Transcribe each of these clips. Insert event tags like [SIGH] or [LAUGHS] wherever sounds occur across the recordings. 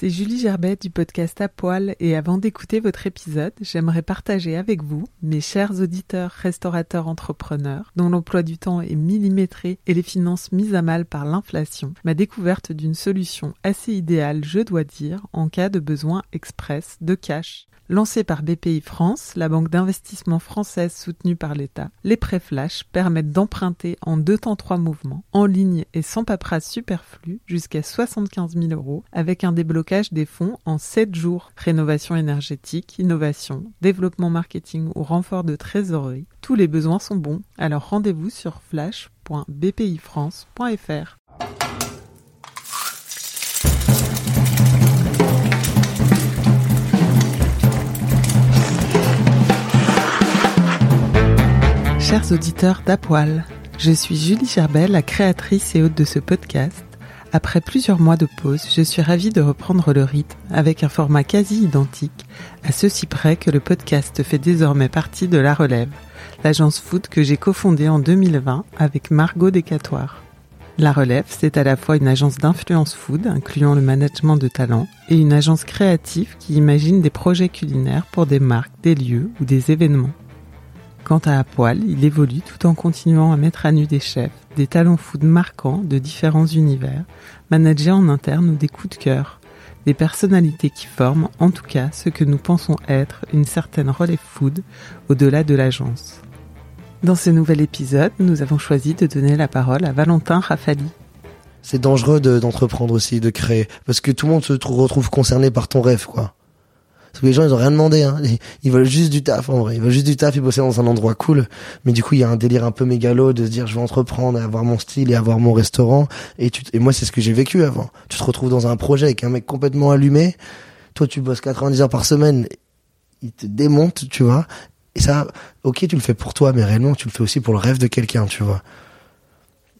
C'est Julie Gerbet du podcast À Poil et avant d'écouter votre épisode, j'aimerais partager avec vous, mes chers auditeurs, restaurateurs, entrepreneurs, dont l'emploi du temps est millimétré et les finances mises à mal par l'inflation, ma découverte d'une solution assez idéale, je dois dire, en cas de besoin express de cash. Lancé par BPI France, la banque d'investissement française soutenue par l'État, les prêts flash permettent d'emprunter en deux temps trois mouvements, en ligne et sans paperasse superflue, jusqu'à 75 000 euros, avec un déblocage des fonds en 7 jours. Rénovation énergétique, innovation, développement marketing ou renfort de trésorerie, tous les besoins sont bons. Alors rendez-vous sur flash.bpifrance.fr. Chers auditeurs d'Apoil, je suis Julie Gerbel, la créatrice et hôte de ce podcast. Après plusieurs mois de pause, je suis ravie de reprendre le rythme avec un format quasi identique, à ceci près que le podcast fait désormais partie de La Relève, l'agence food que j'ai cofondée en 2020 avec Margot Descatoires. La Relève, c'est à la fois une agence d'influence food, incluant le management de talent, et une agence créative qui imagine des projets culinaires pour des marques, des lieux ou des événements. Quant à Apoil, il évolue tout en continuant à mettre à nu des chefs, des talents food marquants de différents univers, managés en interne ou des coups de cœur, des personnalités qui forment en tout cas ce que nous pensons être une certaine relève food au-delà de l'agence. Dans ce nouvel épisode, nous avons choisi de donner la parole à Valentin Rafali. C'est dangereux de- d'entreprendre aussi, de créer, parce que tout le monde se trou- retrouve concerné par ton rêve, quoi. Parce que les gens, ils ont rien demandé, hein. Ils, veulent juste du taf, en vrai. Ils veulent juste du taf, ils bosser dans un endroit cool. Mais du coup, il y a un délire un peu mégalo de se dire, je vais entreprendre, et avoir mon style et avoir mon restaurant. Et tu, et moi, c'est ce que j'ai vécu avant. Tu te retrouves dans un projet avec un mec complètement allumé. Toi, tu bosses 90 heures par semaine. Il te démonte, tu vois. Et ça, ok, tu le fais pour toi, mais réellement, tu le fais aussi pour le rêve de quelqu'un, tu vois.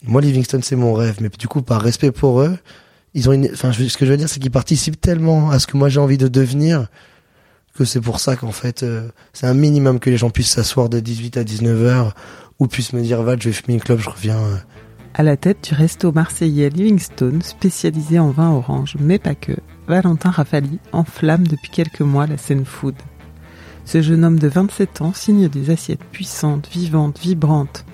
Moi, Livingston, c'est mon rêve, mais du coup, par respect pour eux, ils ont enfin, ce que je veux dire, c'est qu'ils participent tellement à ce que moi j'ai envie de devenir, que c'est pour ça qu'en fait, euh, c'est un minimum que les gens puissent s'asseoir de 18 à 19 heures, ou puissent me dire, Val, je vais fumer une clope, je reviens. euh. À la tête du resto marseillais Livingstone, spécialisé en vin orange, mais pas que, Valentin Rafali enflamme depuis quelques mois la scène food. Ce jeune homme de 27 ans signe des assiettes puissantes, vivantes, vibrantes.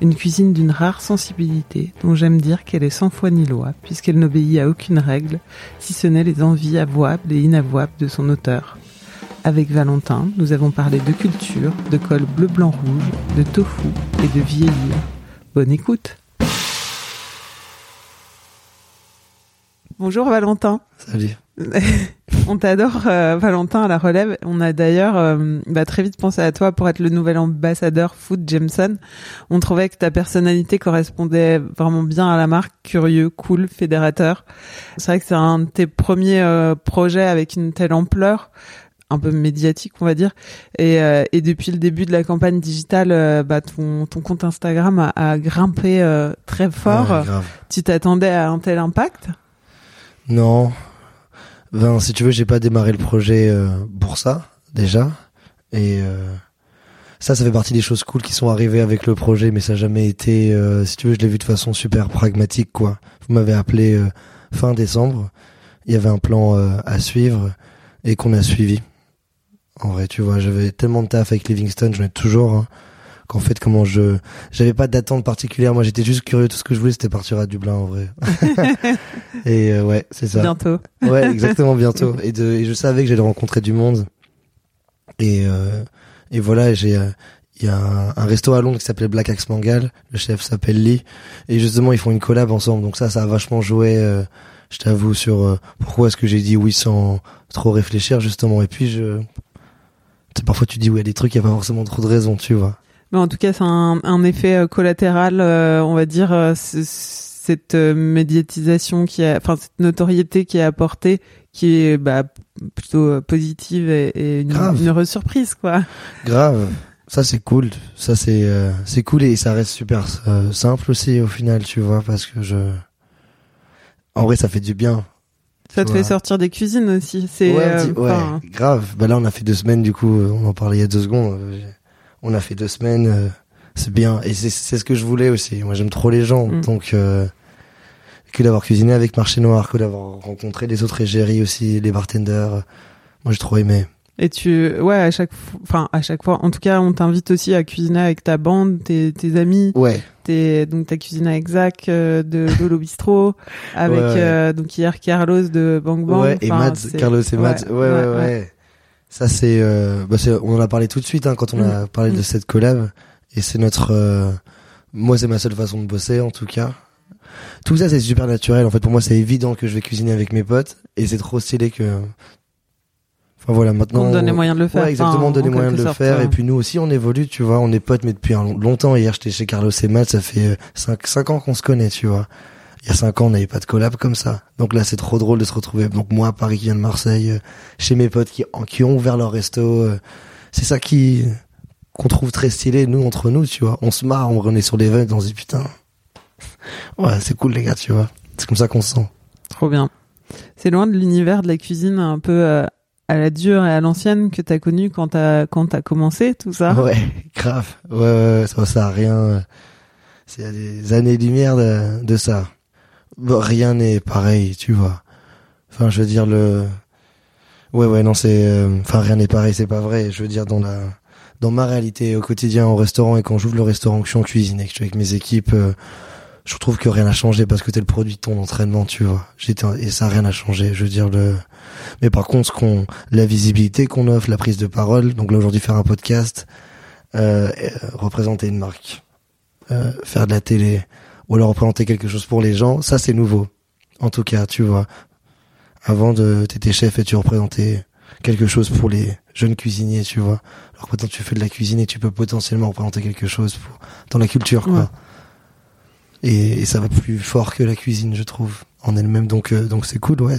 Une cuisine d'une rare sensibilité, dont j'aime dire qu'elle est sans foi ni loi, puisqu'elle n'obéit à aucune règle, si ce n'est les envies avouables et inavouables de son auteur. Avec Valentin, nous avons parlé de culture, de col bleu-blanc-rouge, de tofu et de vieillir. Bonne écoute Bonjour Valentin. Salut. [LAUGHS] On t'adore euh, Valentin à la relève. On a d'ailleurs euh, bah, très vite pensé à toi pour être le nouvel ambassadeur food Jameson. On trouvait que ta personnalité correspondait vraiment bien à la marque, curieux, cool, fédérateur. C'est vrai que c'est un de tes premiers euh, projets avec une telle ampleur un peu médiatique on va dire et, euh, et depuis le début de la campagne digitale euh, bah, ton, ton compte Instagram a, a grimpé euh, très fort Ouais, tu t'attendais à un tel impact? Non. Ben, si tu veux, j'ai pas démarré le projet euh, pour ça, déjà. Et euh, ça, ça fait partie des choses cool qui sont arrivées avec le projet, mais ça n'a jamais été, euh, si tu veux, je l'ai vu de façon super pragmatique, quoi. Vous m'avez appelé euh, fin décembre. Il y avait un plan euh, à suivre et qu'on a suivi. En vrai, tu vois, j'avais tellement de taf avec Livingston, j'en ai toujours, hein, qu'en fait, comment je... J'avais pas d'attente particulière, moi j'étais juste curieux, tout ce que je voulais c'était partir à Dublin, en vrai. [LAUGHS] et euh, ouais, c'est ça. bientôt Ouais, exactement, bientôt. Et, de, et je savais que j'allais rencontrer du monde. Et, euh, et voilà, j'ai, euh, il y a un, un resto à Londres qui s'appelait Black Axe Mangal. Le chef s'appelle Lee. Et justement, ils font une collab ensemble. Donc ça, ça a vachement joué, euh, je t'avoue, sur euh, pourquoi est-ce que j'ai dit oui sans trop réfléchir, justement. Et puis, je, parfois tu dis oui à des trucs, il y a pas forcément trop de raisons, tu vois. Mais en tout cas, c'est un, un effet euh, collatéral, euh, on va dire. euh, cette médiatisation qui a, enfin cette notoriété qui est apportée, qui est bah, plutôt positive et, et une, heureuse surprise quoi. Grave. Ça c'est cool. Ça c'est euh, c'est cool et ça reste super simple aussi au final, tu vois, parce que je. En vrai, ça fait du bien. Ça te fait sortir des cuisines aussi. C'est ouais, euh, petit- ouais, enfin, grave. Bah là, on a fait deux semaines, du coup, euh, on en parlait il y a deux secondes. euh, On a fait deux semaines, euh, c'est bien. Et c'est ce que je voulais aussi. Moi, j'aime trop les gens, Mm. donc euh, que d'avoir cuisiné avec Marché Noir, que d'avoir rencontré les autres égéries aussi, les bartenders. Moi, j'ai trop aimé. Et tu, ouais, à chaque, enfin, à chaque fois. En tout cas, on t'invite aussi à cuisiner avec ta bande, tes, tes amis. Ouais, T'es, donc t'as cuisiné avec Zach euh, de Lolo Bistro, [LAUGHS] avec Ouais, ouais. euh, donc hier Carlos de Bang Bang. ouais. Et Mads, Carlos et Mads. Ouais, ouais, ouais. Ça c'est, euh, bah, c'est- on en a parlé tout de suite hein, quand on a parlé de Mm. cette collab. Et c'est notre, euh, moi, c'est ma seule façon de bosser en tout cas. Tout ça, c'est super naturel. En fait, pour moi, c'est évident que je vais cuisiner avec mes potes. Et c'est trop stylé que. Enfin voilà, maintenant. On donne les moyens de le faire. Ouais, exactement, on donne les en moyens de le sorte, faire. ouais. Et puis nous aussi, on évolue, tu vois. On est potes, mais depuis un long- longtemps. Hier, j'étais chez Carlos et Matt, ça fait 5, cinq ans qu'on se connaît, tu vois. Il y a 5 ans, on n'avait pas de collab comme ça. Donc là, c'est trop drôle de se retrouver. Donc moi, à Paris, qui vient de Marseille, euh, chez mes potes qui, en- qui ont ouvert leur resto. euh, c'est ça qui qu'on trouve très stylé, nous, entre nous, tu vois. On se marre, on est sur les veuves, on se dit putain. [LAUGHS] Ouais, c'est cool, les gars, tu vois. C'est comme ça qu'on se sent. Trop bien. C'est loin de l'univers de la cuisine un peu euh, à la dure et à l'ancienne que t'as connu quand t'as quand t'as commencé tout ça. Ouais, [LAUGHS] grave. Ouais, ouais, ouais, ça, ça a rien. C'est des années-lumière de, de ça. Rien n'est pareil, tu vois. Enfin, je veux dire, le. Ouais, ouais, non, c'est. euh, Enfin, rien n'est pareil, c'est pas vrai. Je veux dire, dans la. Dans ma réalité au quotidien au restaurant et quand j'ouvre le restaurant, que je suis en cuisine et que je suis avec mes équipes, euh, je trouve que rien n'a changé parce que t'es le produit de ton entraînement, tu vois. J'étais et ça rien n'a changé. Je veux dire le. Mais par contre, ce qu'on, la visibilité qu'on offre, la prise de parole. Donc là aujourd'hui, faire un podcast, euh, euh, représenter une marque, euh, faire de la télé, ou alors représenter quelque chose pour les gens, ça c'est nouveau. En tout cas, tu vois. Avant de, t'étais chef et tu représentais quelque chose pour les jeunes cuisiniers, tu vois. Alors maintenant tu fais de la cuisine et tu peux potentiellement représenter quelque chose pour, dans la culture, quoi. Et, et ça va plus fort que la cuisine, je trouve, en elle-même. Donc, euh, donc c'est cool, ouais.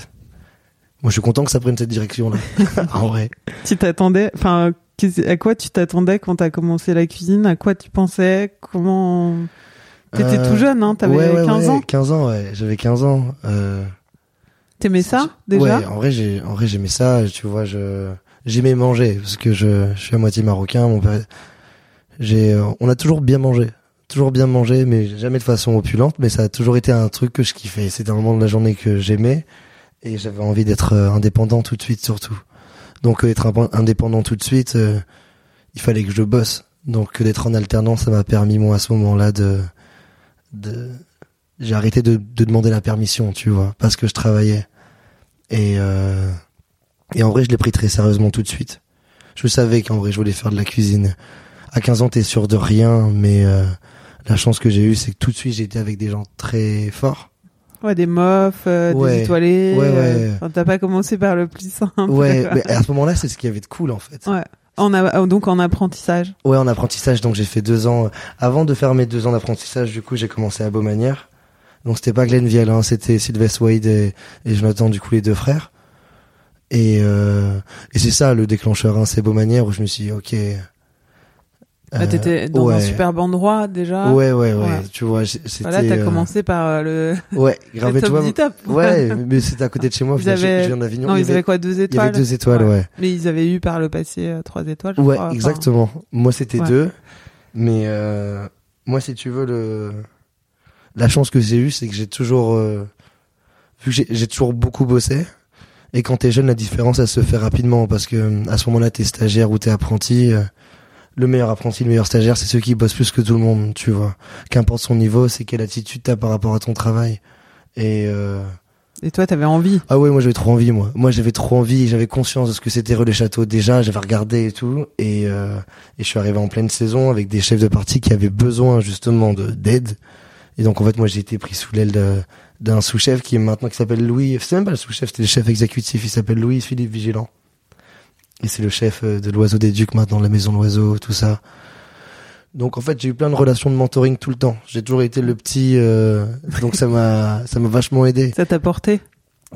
Moi, je suis content que ça prenne cette direction-là. [LAUGHS] en vrai. Tu t'attendais, enfin, à quoi tu t'attendais quand t'as commencé la cuisine? À quoi tu pensais? Comment T'étais Euh, tout jeune, hein T'avais ouais, ouais, 15 ouais, ans? 15 ans, ouais. J'avais 15 ans. Euh, T'aimais ça déjà? Ouais, en vrai, j'ai, en vrai, j'aimais ça. Tu vois, je, j'aimais manger parce que je, je suis à moitié marocain. Mon père, j'ai, on a toujours bien mangé, toujours bien mangé, mais jamais de façon opulente. Mais ça a toujours été un truc que je kiffais. C'était un moment de la journée que j'aimais et j'avais envie d'être euh, indépendant tout de suite, surtout. Donc, euh, être indépendant tout de suite, euh, il fallait que je bosse. Donc, d'être en alternance, ça m'a permis moi à ce moment-là de, de, j'ai arrêté de, de demander la permission, tu vois, parce que je travaillais. Et, euh, et en vrai, je l'ai pris très sérieusement tout de suite. Je savais qu'en vrai, je voulais faire de la cuisine. À 15 ans, t'es sûr de rien, mais euh, la chance que j'ai eue, c'est que tout de suite, j'étais avec des gens très forts. Ouais, des mofs, euh, Ouais. des étoilés. Ouais, ouais. euh, enfin, T'as pas commencé par le plus simple. Ouais, [LAUGHS] mais à ce moment-là, c'est ce qu'il y avait de cool, en fait. Ouais. En a- donc en apprentissage. Ouais, en apprentissage, donc j'ai fait deux ans. Avant de faire mes deux ans d'apprentissage, du coup, j'ai commencé à Beaumanière. Donc c'était pas Glenville, hein, c'était Sylvester Wade et, et Jonathan, du coup, les deux frères. Et, euh, et c'est ça le déclencheur, hein, c'est Beaumanière où je me suis dit, ok. Là, euh, t'étais dans un ouais. superbe endroit déjà. Ouais, ouais, ouais, Ouais. tu vois, j'ai- c'était. Voilà, t'as euh, commencé par euh, le, Ouais, grave, [LAUGHS] le top top. Ouais, mais c'était à côté de chez moi. Ils avaient- Je viens d'Avignon. Non, ils avaient quoi, deux il y étoiles avait deux étoiles, ouais. Mais ils avaient eu par le passé euh, trois étoiles, je Ouais, crois. Enfin, exactement. Moi, c'était deux. Mais euh, moi, si tu veux, le la chance que j'ai eue, c'est que j'ai toujours euh, vu que j'ai- toujours beaucoup bossé. Et quand t'es jeune, la différence, elle se fait rapidement parce que à ce moment-là, t'es stagiaire ou t'es apprenti. Le meilleur apprenti, le meilleur stagiaire, c'est ceux qui bossent plus que tout le monde, tu vois. Qu'importe son niveau, c'est quelle attitude t'as par rapport à ton travail. Et euh, Et toi, t'avais envie. ah ouais, moi j'avais trop envie, moi. Moi j'avais trop envie, j'avais conscience de ce que c'était Relais Château déjà, j'avais regardé et tout, et, euh, et je suis arrivé en pleine saison avec des chefs de partie qui avaient besoin justement de d'aide. Et donc en fait moi j'ai été pris sous l'aile de- d'un sous-chef qui est maintenant qui s'appelle Louis, c'est même pas le sous-chef, c'était le chef exécutif, il s'appelle Louis Philippe Vigilant. Et c'est le chef euh, de l'Oiseau des Ducs maintenant, la Maison de l'Oiseau, tout ça. Donc en fait, j'ai eu plein de relations de mentoring tout le temps. J'ai toujours été le petit, euh, donc ça m'a, ça m'a vachement aidé. Ça t'a porté?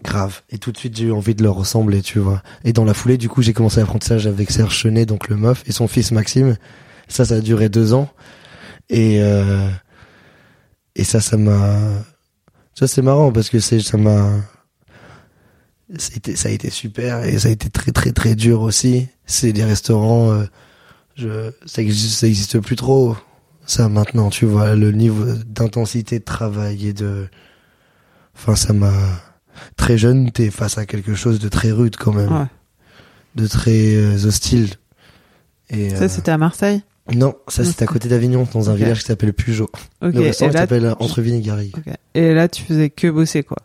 Grave. Et tout de suite, j'ai eu envie de leur ressembler, tu vois. Et dans la foulée, du coup, j'ai commencé l'apprentissage avec Serge Chenet, donc le meuf, et son fils Maxime. Ça, ça a duré deux ans. Et euh, et ça, ça m'a. Ça, c'est marrant parce que c'est, ça m'a. C'était, ça a été super et ça a été très très très dur aussi. C'est des restaurants, euh, je, ça existe, ça existe plus trop. Ça maintenant, tu vois, le niveau d'intensité de travail et de, enfin, ça m'a très jeune. T'es face à quelque chose de très rude quand même, Ouais. de très euh, hostile. Et Ça, euh, c'était à Marseille? non, ça c'était à côté d'Avignon, dans un village qui s'appelle Pugeot. Ok. Le restaurant s'appelle Entre Vignes et Garrigues. Et là, tu faisais que bosser, quoi.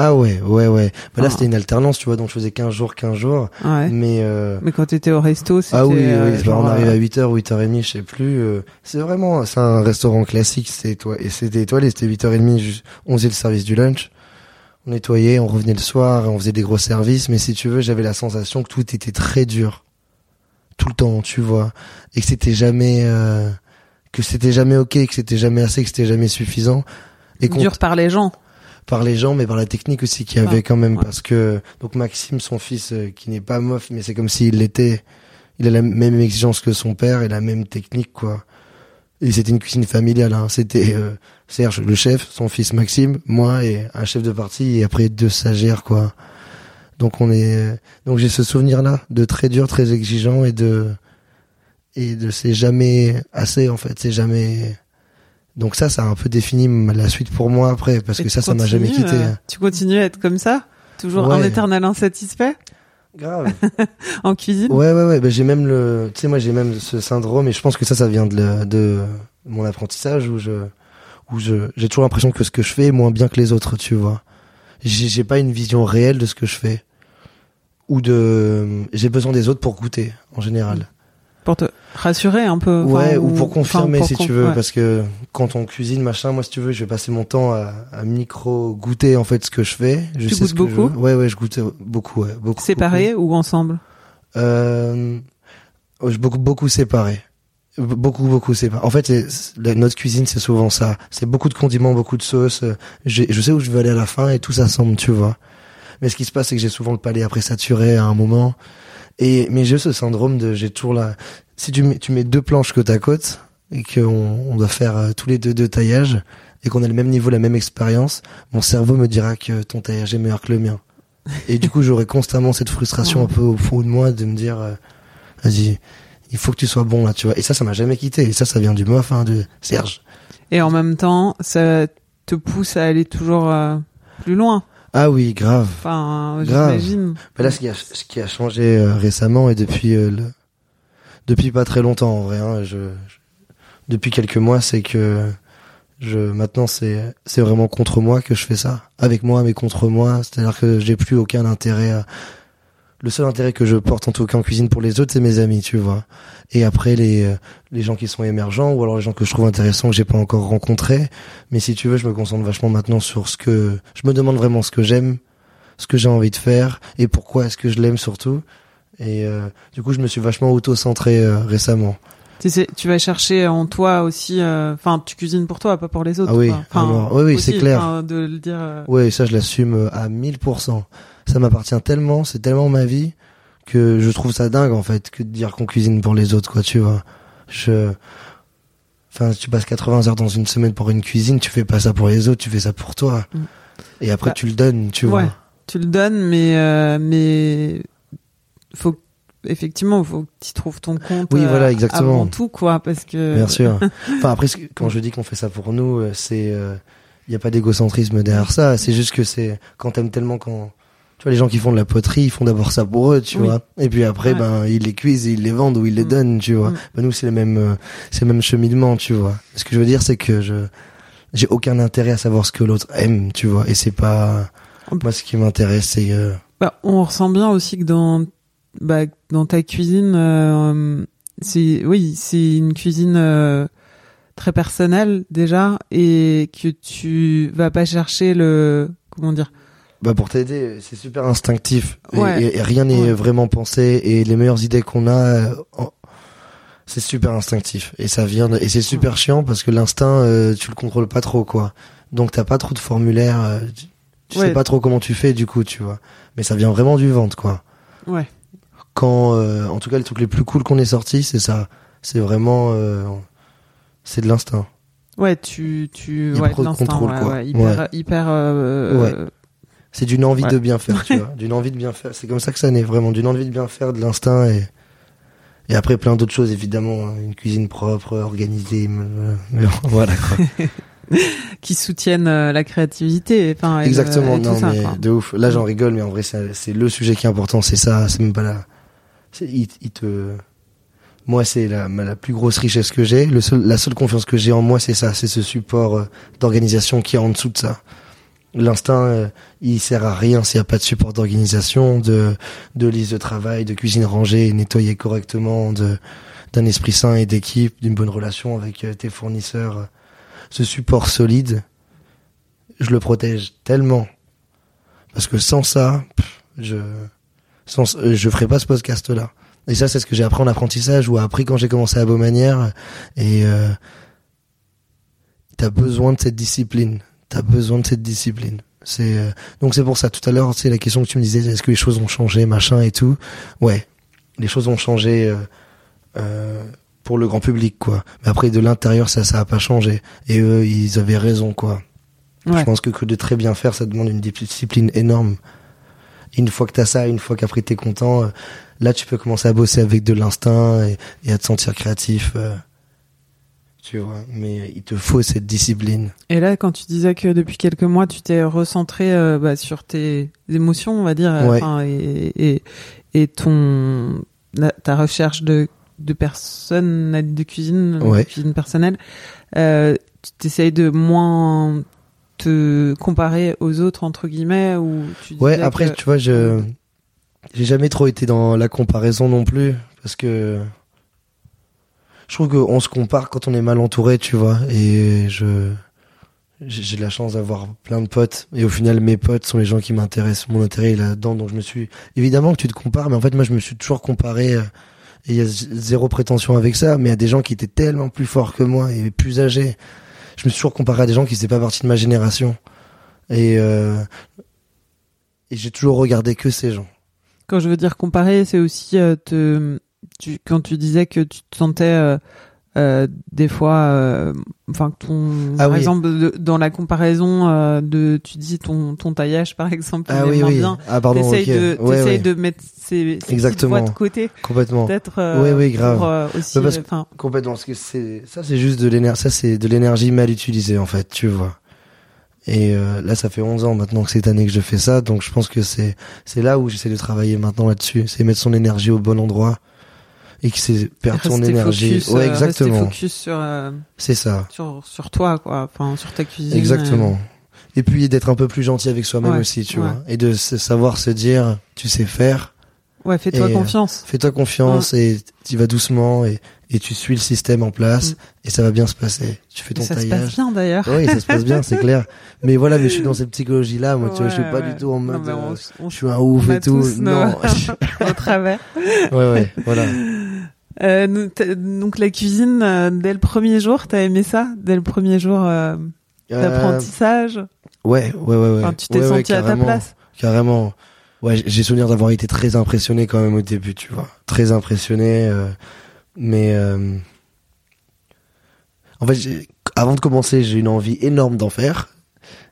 Ah ouais, ouais, ouais. Bah là, Ah. c'était une alternance, tu vois, donc je faisais 15 jours, 15 jours. Ouais. Mais, euh, Mais quand t'étais au resto, c'était. ah oui, oui, euh, bah, genre, on arrive euh, à 8h, 8h30, je sais plus. euh, c'est vraiment, c'est un restaurant classique, c'était étoilé, et c'était étoilé, c'était 8h30, juste- on faisait le service du lunch. On nettoyait, on revenait le soir, on faisait des gros services, mais si tu veux, j'avais la sensation que tout était très dur. Tout le temps, tu vois. Et que c'était jamais, euh, que c'était jamais ok, que c'était jamais assez, que c'était jamais suffisant. Et dur par les gens. Par les gens, mais par la technique aussi qu'il y avait Ouais, quand même, ouais. parce que donc Maxime, son fils, euh, qui n'est pas mof, mais c'est comme s'il l'était. Il a la même exigence que son père et la même technique, quoi. Et c'était une cuisine familiale. Hein. C'était euh, Serge, le chef, son fils Maxime, moi et un chef de partie et après deux stagiaires, quoi. Donc on est, donc j'ai ce souvenir-là de très dur, très exigeant et de et de c'est jamais assez en fait, c'est jamais. Donc ça, ça a un peu défini la suite pour moi après, parce Et que ça, ça m'a jamais quitté. euh, tu continues à être comme ça Toujours un Ouais. éternel insatisfait Grave. [LAUGHS] en cuisine Ouais, ouais, ouais. Ben, j'ai même le, tu sais, moi, j'ai même ce syndrome et je pense que ça, ça vient de, le- de mon apprentissage où je, où je, j'ai toujours l'impression que ce que je fais est moins bien que les autres, tu vois. J'ai, j'ai pas une vision réelle de ce que je fais. Ou de, j'ai besoin des autres pour goûter, en général. Pour te rassurer un peu. Ouais, ou pour confirmer, si tu veux, ouais. parce que quand on cuisine, machin, moi, si tu veux, je vais passer mon temps à, à micro goûter, en fait, ce que je fais. Je Tu sais goûtes ce que je beaucoup? Veux. Ouais, ouais, je goûte beaucoup, ouais, beaucoup. Séparés ou ensemble? Euh, oh, je- beaucoup, beaucoup séparé. Beaucoup, beaucoup séparé. En fait, la- notre cuisine, c'est souvent ça. C'est beaucoup de condiments, beaucoup de sauces. Euh, Je sais où je veux aller à la fin et tout ça semble, tu vois. Mais ce qui se passe, c'est que j'ai souvent le palais après saturé à un moment. Et, mais j'ai ce syndrome de, j'ai toujours la, si tu mets, tu mets deux planches côte à côte et qu'on on doit faire euh, tous les deux deux taillages et qu'on a le même niveau, la même expérience, mon cerveau me dira que ton taillage est meilleur que le mien. Et du coup, j'aurai constamment cette frustration [LAUGHS] un peu au fond de moi de me dire, euh, vas-y, il faut que tu sois bon là, tu vois. Et ça, ça m'a jamais quitté. Et ça, ça vient du mof, hein, de Serge. Et en même temps, ça te pousse à aller toujours euh, plus loin. Ah oui, grave. Enfin, Grave. j'imagine. Bah là, ce qui a, ce qui a changé euh, récemment et depuis euh, le, depuis pas très longtemps en vrai, hein, je, je- depuis quelques mois, c'est que je maintenant c'est c'est vraiment contre moi que je fais ça, avec moi mais contre moi. C'est-à-dire que j'ai plus aucun intérêt. À... Le seul intérêt que je porte en tout cas en cuisine pour les autres, c'est mes amis, tu vois. Et après les euh, les gens qui sont émergents ou alors les gens que je trouve intéressants que j'ai pas encore rencontrés. Mais si tu veux, je me concentre vachement maintenant sur ce que je me demande vraiment ce que j'aime ce que j'ai envie de faire et pourquoi est-ce que je l'aime surtout. Et euh, du coup, je me suis vachement auto-centré euh, récemment. Tu sais, tu vas chercher en toi aussi. euh, Enfin, tu cuisines pour toi, pas pour les autres. Ah oui. Enfin, oui, oui, c'est clair. de le dire. euh, Ouais, ça, je l'assume à 1000%. Ça m'appartient tellement, c'est tellement ma vie que je trouve ça dingue en fait que de dire qu'on cuisine pour les autres, quoi, tu vois. Je... Enfin, tu passes 80 heures dans une semaine pour une cuisine, tu fais pas ça pour les autres, tu fais ça pour toi. Mm. Et après, Bah, tu le donnes, tu ouais. vois. tu le donnes, mais euh, mais faut effectivement faut que tu trouves ton compte. Oui, euh, voilà, exactement. Avant tout, quoi, parce que. Bien sûr. [LAUGHS] Enfin après, quand je dis qu'on fait ça pour nous, euh, c'est, il y a pas d'égocentrisme derrière ça. C'est juste que c'est quand t'aimes tellement quand, tu vois, les gens qui font de la poterie, ils font d'abord ça pour eux, tu Oui. vois. Et puis après, Ouais. ben ils les cuisent, et ils les vendent ou ils les Mm. donnent, tu vois. Mm. Ben, nous c'est le même, euh, c'est le même cheminement, tu vois. Ce que je veux dire, c'est que je, j'ai aucun intérêt à savoir ce que l'autre aime, tu vois. Et c'est pas, moi ce qui m'intéresse, c'est euh, Bah, on ressent bien aussi que dans bah, dans ta cuisine, euh, c'est oui, c'est une cuisine euh, très personnelle déjà et que tu vas pas chercher le comment dire. Bah pour t'aider, c'est super instinctif. Ouais. Et, et rien n'est Ouais. vraiment pensé. Et les meilleures idées qu'on a, euh, C'est super instinctif et ça vient de- et c'est super chiant parce que l'instinct euh, tu le contrôles pas trop quoi. Donc t'as pas trop de formulaire, euh, tu, tu Ouais. sais pas trop comment tu fais du coup tu vois. Mais ça vient vraiment du ventre quoi. Ouais. Quand euh, en tout cas les trucs les plus cool qu'on ait sortis c'est ça. C'est vraiment euh, c'est de l'instinct. Ouais, tu, tu, ouais, contrôle, ouais, quoi. ouais, hyper, hyper, Ouais. C'est d'une envie Ouais. de bien faire, tu [LAUGHS] vois. D'une envie de bien faire. C'est comme ça que ça naît, vraiment. D'une envie de bien faire, de l'instinct et, et après plein d'autres choses, évidemment. hein. Une cuisine propre, organisée. mais [LAUGHS] voilà, quoi. [LAUGHS] qui soutiennent euh, la créativité, enfin, et le- Exactement. non, ça, mais de ouf. Là, j'en rigole, mais en vrai, c'est le sujet qui est important. C'est ça. C'est même pas là. Il, il te, moi, c'est la, la plus grosse richesse que j'ai. Seul, la seule confiance que j'ai en moi, c'est ça. C'est ce support euh, d'organisation qui est en dessous de ça. L'instinct, euh, il sert à rien s'il n'y a pas de support d'organisation, de, de liste de travail, de cuisine rangée, nettoyée correctement, d'un esprit sain et d'équipe, d'une bonne relation avec euh, tes fournisseurs. Ce support solide, je le protège tellement. Parce que sans ça, je, sans, euh, je ferais pas ce podcast-là. Et ça, c'est ce que j'ai appris en apprentissage ou appris quand j'ai commencé à Beaumanière. Et, euh, t'as besoin de cette discipline. T'as besoin de cette discipline. C'est euh, donc c'est pour ça. Tout à l'heure, c'est la question que tu me disais, est-ce que les choses ont changé, machin et tout. Ouais, les choses ont changé euh, euh, pour le grand public, quoi. Mais après, de l'intérieur, ça, ça a pas changé. Et eux, ils avaient raison, quoi. Ouais. Je pense que que de très bien faire, ça demande une discipline énorme. Une fois que t'as ça, une fois qu'après t'es content, là tu peux commencer à bosser avec de l'instinct et, et à te sentir créatif. Tu vois, mais il te faut cette discipline. Et là, quand tu disais que depuis quelques mois, tu t'es recentré euh, bah, sur tes émotions, on va dire, euh, Ouais. enfin, et, et, et ton la- ta recherche de de personnes de cuisine, Ouais. de cuisine personnelle, euh, tu t'essayes de moins te comparer aux autres entre guillemets ou tu Ouais, après que- tu vois, je j'ai jamais trop été dans la comparaison non plus parce que je trouve qu'on se compare quand on est mal entouré, tu vois, et je j'ai la chance d'avoir plein de potes. Et au final mes potes sont les gens qui m'intéressent. Mon intérêt est là-dedans. Donc je me suis évidemment que tu te compares mais en fait moi je me suis toujours comparé euh, et il y a zéro prétention avec ça mais à des gens qui étaient tellement plus forts que moi et plus âgés. Je me suis toujours comparé à des gens qui faisaient pas partie de ma génération. Et euh, et j'ai toujours regardé que ces gens. Quand je veux dire comparer, c'est aussi euh, te, tu, quand tu disais que tu te sentais euh, euh, des fois, euh, enfin ton, Ah par oui. exemple, de- dans la comparaison euh, de, tu dis ton ton taillage par exemple, ah oui oui bien. ah pardon T'essayes de, ouais, t'essayes ouais. de mettre ces, ces Exactement. de côté, complètement peut-être. Oui, oui, grave. Pour, aussi, parce Complètement, parce que c'est ça, c'est juste de l'énergie. Ça, c'est de l'énergie mal utilisée en fait, tu vois. Et là, ça fait 11 ans maintenant que cette année que je fais ça, donc je pense que c'est c'est là où j'essaie de travailler maintenant là-dessus, c'est mettre son énergie au bon endroit et que c'est perdre rester énergie. focus, ouais, euh, exactement. focus sur euh, C'est ça, sur sur toi quoi, enfin sur ta cuisine. exactement. Et puis d'être un peu plus gentil avec soi-même Ouais, aussi, tu ouais. vois, et de se- savoir se dire, tu sais faire, euh, Ouais, fais-toi euh, confiance. fais-toi confiance et tu vas doucement et et tu suis le système en place Mm. et ça va bien se passer. Tu fais ton ça se taillage. passe bien d'ailleurs. Oui, ça se passe bien, c'est clair. [LAUGHS] Mais voilà, mais je suis dans cette psychologie-là, moi, tu vois, je suis Ouais, pas du tout en mode, on- euh, on je suis un ouf et tout. nos- [LAUGHS] [LAUGHS] Non. au travers. ouais, ouais, voilà. Euh, donc la cuisine, euh, dès le premier jour, t'as aimé ça? Dès le premier jour euh, d'apprentissage? ouais, ouais, ouais, ouais. Enfin, Tu t'es Ouais, ouais, senti à ta place? Carrément. Ouais, j'ai- souvenir d'avoir été très impressionné quand même au début, tu vois. Très impressionné, mais euh, en fait, avant de commencer, j'ai une envie énorme d'en faire.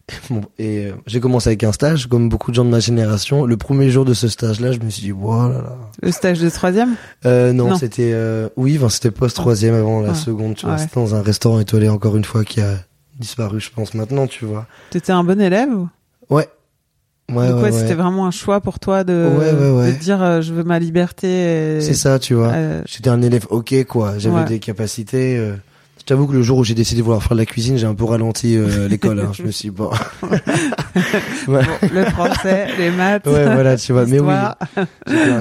[LAUGHS] Bon, Et euh, j'ai commencé avec un stage, comme beaucoup de gens de ma génération. Le premier jour de ce stage-là, je me suis dit, voilà. là là. Le stage de troisième? Euh, non, Non. c'était euh, oui, enfin, c'était post troisième avant la Ouais. seconde. Tu vois, Ouais. c'était dans un restaurant étoilé encore une fois qui a disparu, je pense maintenant, tu vois. T'étais un bon élève ou? Ouais, ouais, ouais. ouais, c'était vraiment un choix pour toi de, Ouais, de dire euh, je veux ma liberté. et- C'est ça, tu vois. euh, J'étais un élève ok, quoi. J'avais des capacités. Je t'avoue que le jour où j'ai décidé de vouloir faire de la cuisine, j'ai un peu ralenti euh, [LAUGHS] l'école. Hein. Je me suis dit, bon. [LAUGHS] ouais. bon, le français, les maths, Ouais, voilà, tu vois. Mais oui,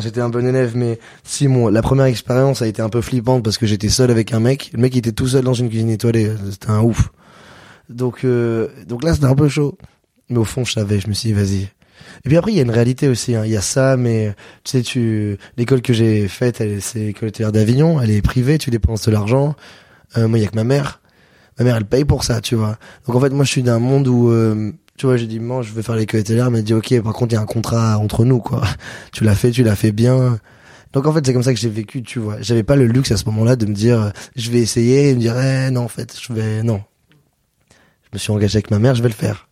j'étais un, bon élève, mais si mon la première expérience a été un peu flippante parce que j'étais seul avec un mec. Le mec il était tout seul dans une cuisine étoilée, c'était un ouf. Donc euh, donc là c'était un peu chaud. Mais au fond je savais, je me suis dit vas-y, Et puis après, il y a une réalité aussi. hein. Il y a ça, mais tu sais, tu l'école que j'ai faite, c'est l'école d'Avignon. Elle est privée, tu dépenses de l'argent. Euh, moi, il y a que ma mère. Ma mère, elle paye pour ça, tu vois. Donc en fait, moi, je suis d'un monde où, euh, tu vois, j'ai dit, moi, je veux faire l'école hôtelière. Elle m'a dit, ok, par contre, il y a un contrat entre nous, quoi. [LAUGHS] Tu l'as fait, tu l'as fait bien. Donc en fait, c'est comme ça que j'ai vécu, tu vois. J'avais pas le luxe à ce moment-là de me dire, euh, je vais essayer, et me dire, eh, non, en fait, je vais, non. Je me suis engagé avec ma mère, je vais le faire.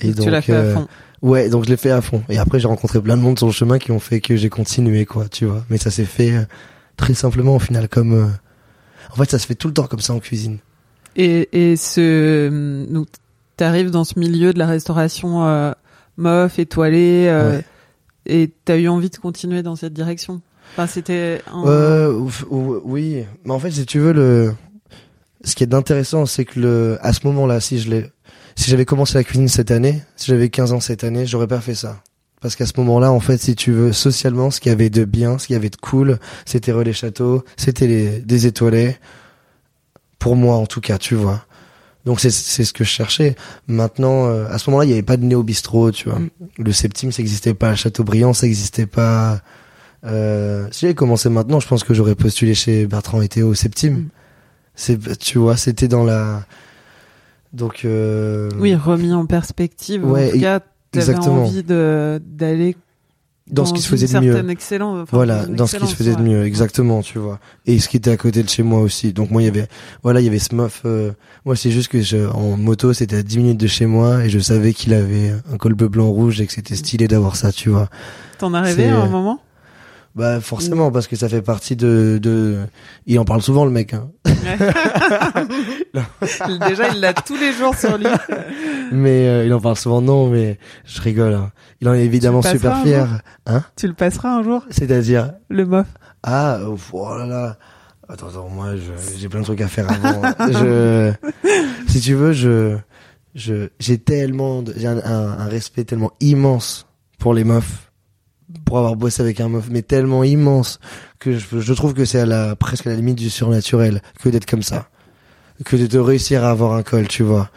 Et tu l'as fait euh, à fond. Ouais, donc je l'ai fait à fond. Et après, j'ai rencontré plein de monde sur le chemin qui ont fait que j'ai continué, quoi, tu vois. Mais ça s'est fait euh, très simplement au final, comme. En fait, ça se fait tout le temps comme ça en cuisine. Et, et ce, donc, t'arrives dans ce milieu de la restauration euh, mof, étoilée, euh, Ouais. et t'as eu envie de continuer dans cette direction? Enfin, c'était un... Euh, oui, mais en fait, si tu veux, le. Ce qui est d'intéressant, c'est que le, à ce moment-là, si je l'ai, si j'avais commencé la cuisine cette année, si j'avais 15 ans cette année, j'aurais pas fait ça. Parce qu'à ce moment-là, en fait, si tu veux, socialement, ce qu'il y avait de bien, ce qu'il y avait de cool, c'était Relais Château, c'était les, des étoilés. Pour moi, en tout cas, tu vois. Donc c'est c'est ce que je cherchais. Maintenant, euh, à ce moment-là, il n'y avait pas de néo bistrot, tu vois. Mm. Le Septime, ça n'existait pas. Châteaubriand, ça n'existait pas. Euh, si j'avais commencé maintenant, je pense que j'aurais postulé chez Bertrand et Théo au Septime. Mm. C'est, tu vois, c'était dans la. Donc. Euh... Oui, remis en perspective. Ouais, en tout cas, t'avais exactement. envie de d'aller Dans ce qui se faisait de mieux. enfin, Voilà, dans ce qui se faisait de mieux, exactement, tu vois. Et ce qui était à côté de chez moi aussi. Donc moi, il y avait, voilà, il y avait ce meuf. euh, moi, c'est juste que je, en moto, c'était à 10 minutes de chez moi et je savais qu'il avait un col bleu blanc rouge et que c'était stylé d'avoir ça, tu vois. T'en as rêvé à un euh, moment? Bah forcément, parce que ça fait partie de, de. Il en parle souvent le mec. Hein. [LAUGHS] Déjà, il l'a tous les jours sur lui. Mais euh, il en parle souvent, non, mais je rigole. hein. Il en est évidemment super fier. Hein tu le passeras un jour, C'est-à-dire le mof. Ah, oh là là. Attends, attends, moi, j'ai plein de trucs à faire avant. je, [LAUGHS] si tu veux, je, je, j'ai tellement, de- j'ai un, un, un respect tellement immense pour les meufs, pour avoir bossé avec un meuf, mais tellement immense que je, je trouve que c'est à la, presque à la limite du surnaturel que d'être comme ça, que de, de réussir à avoir un col, tu vois.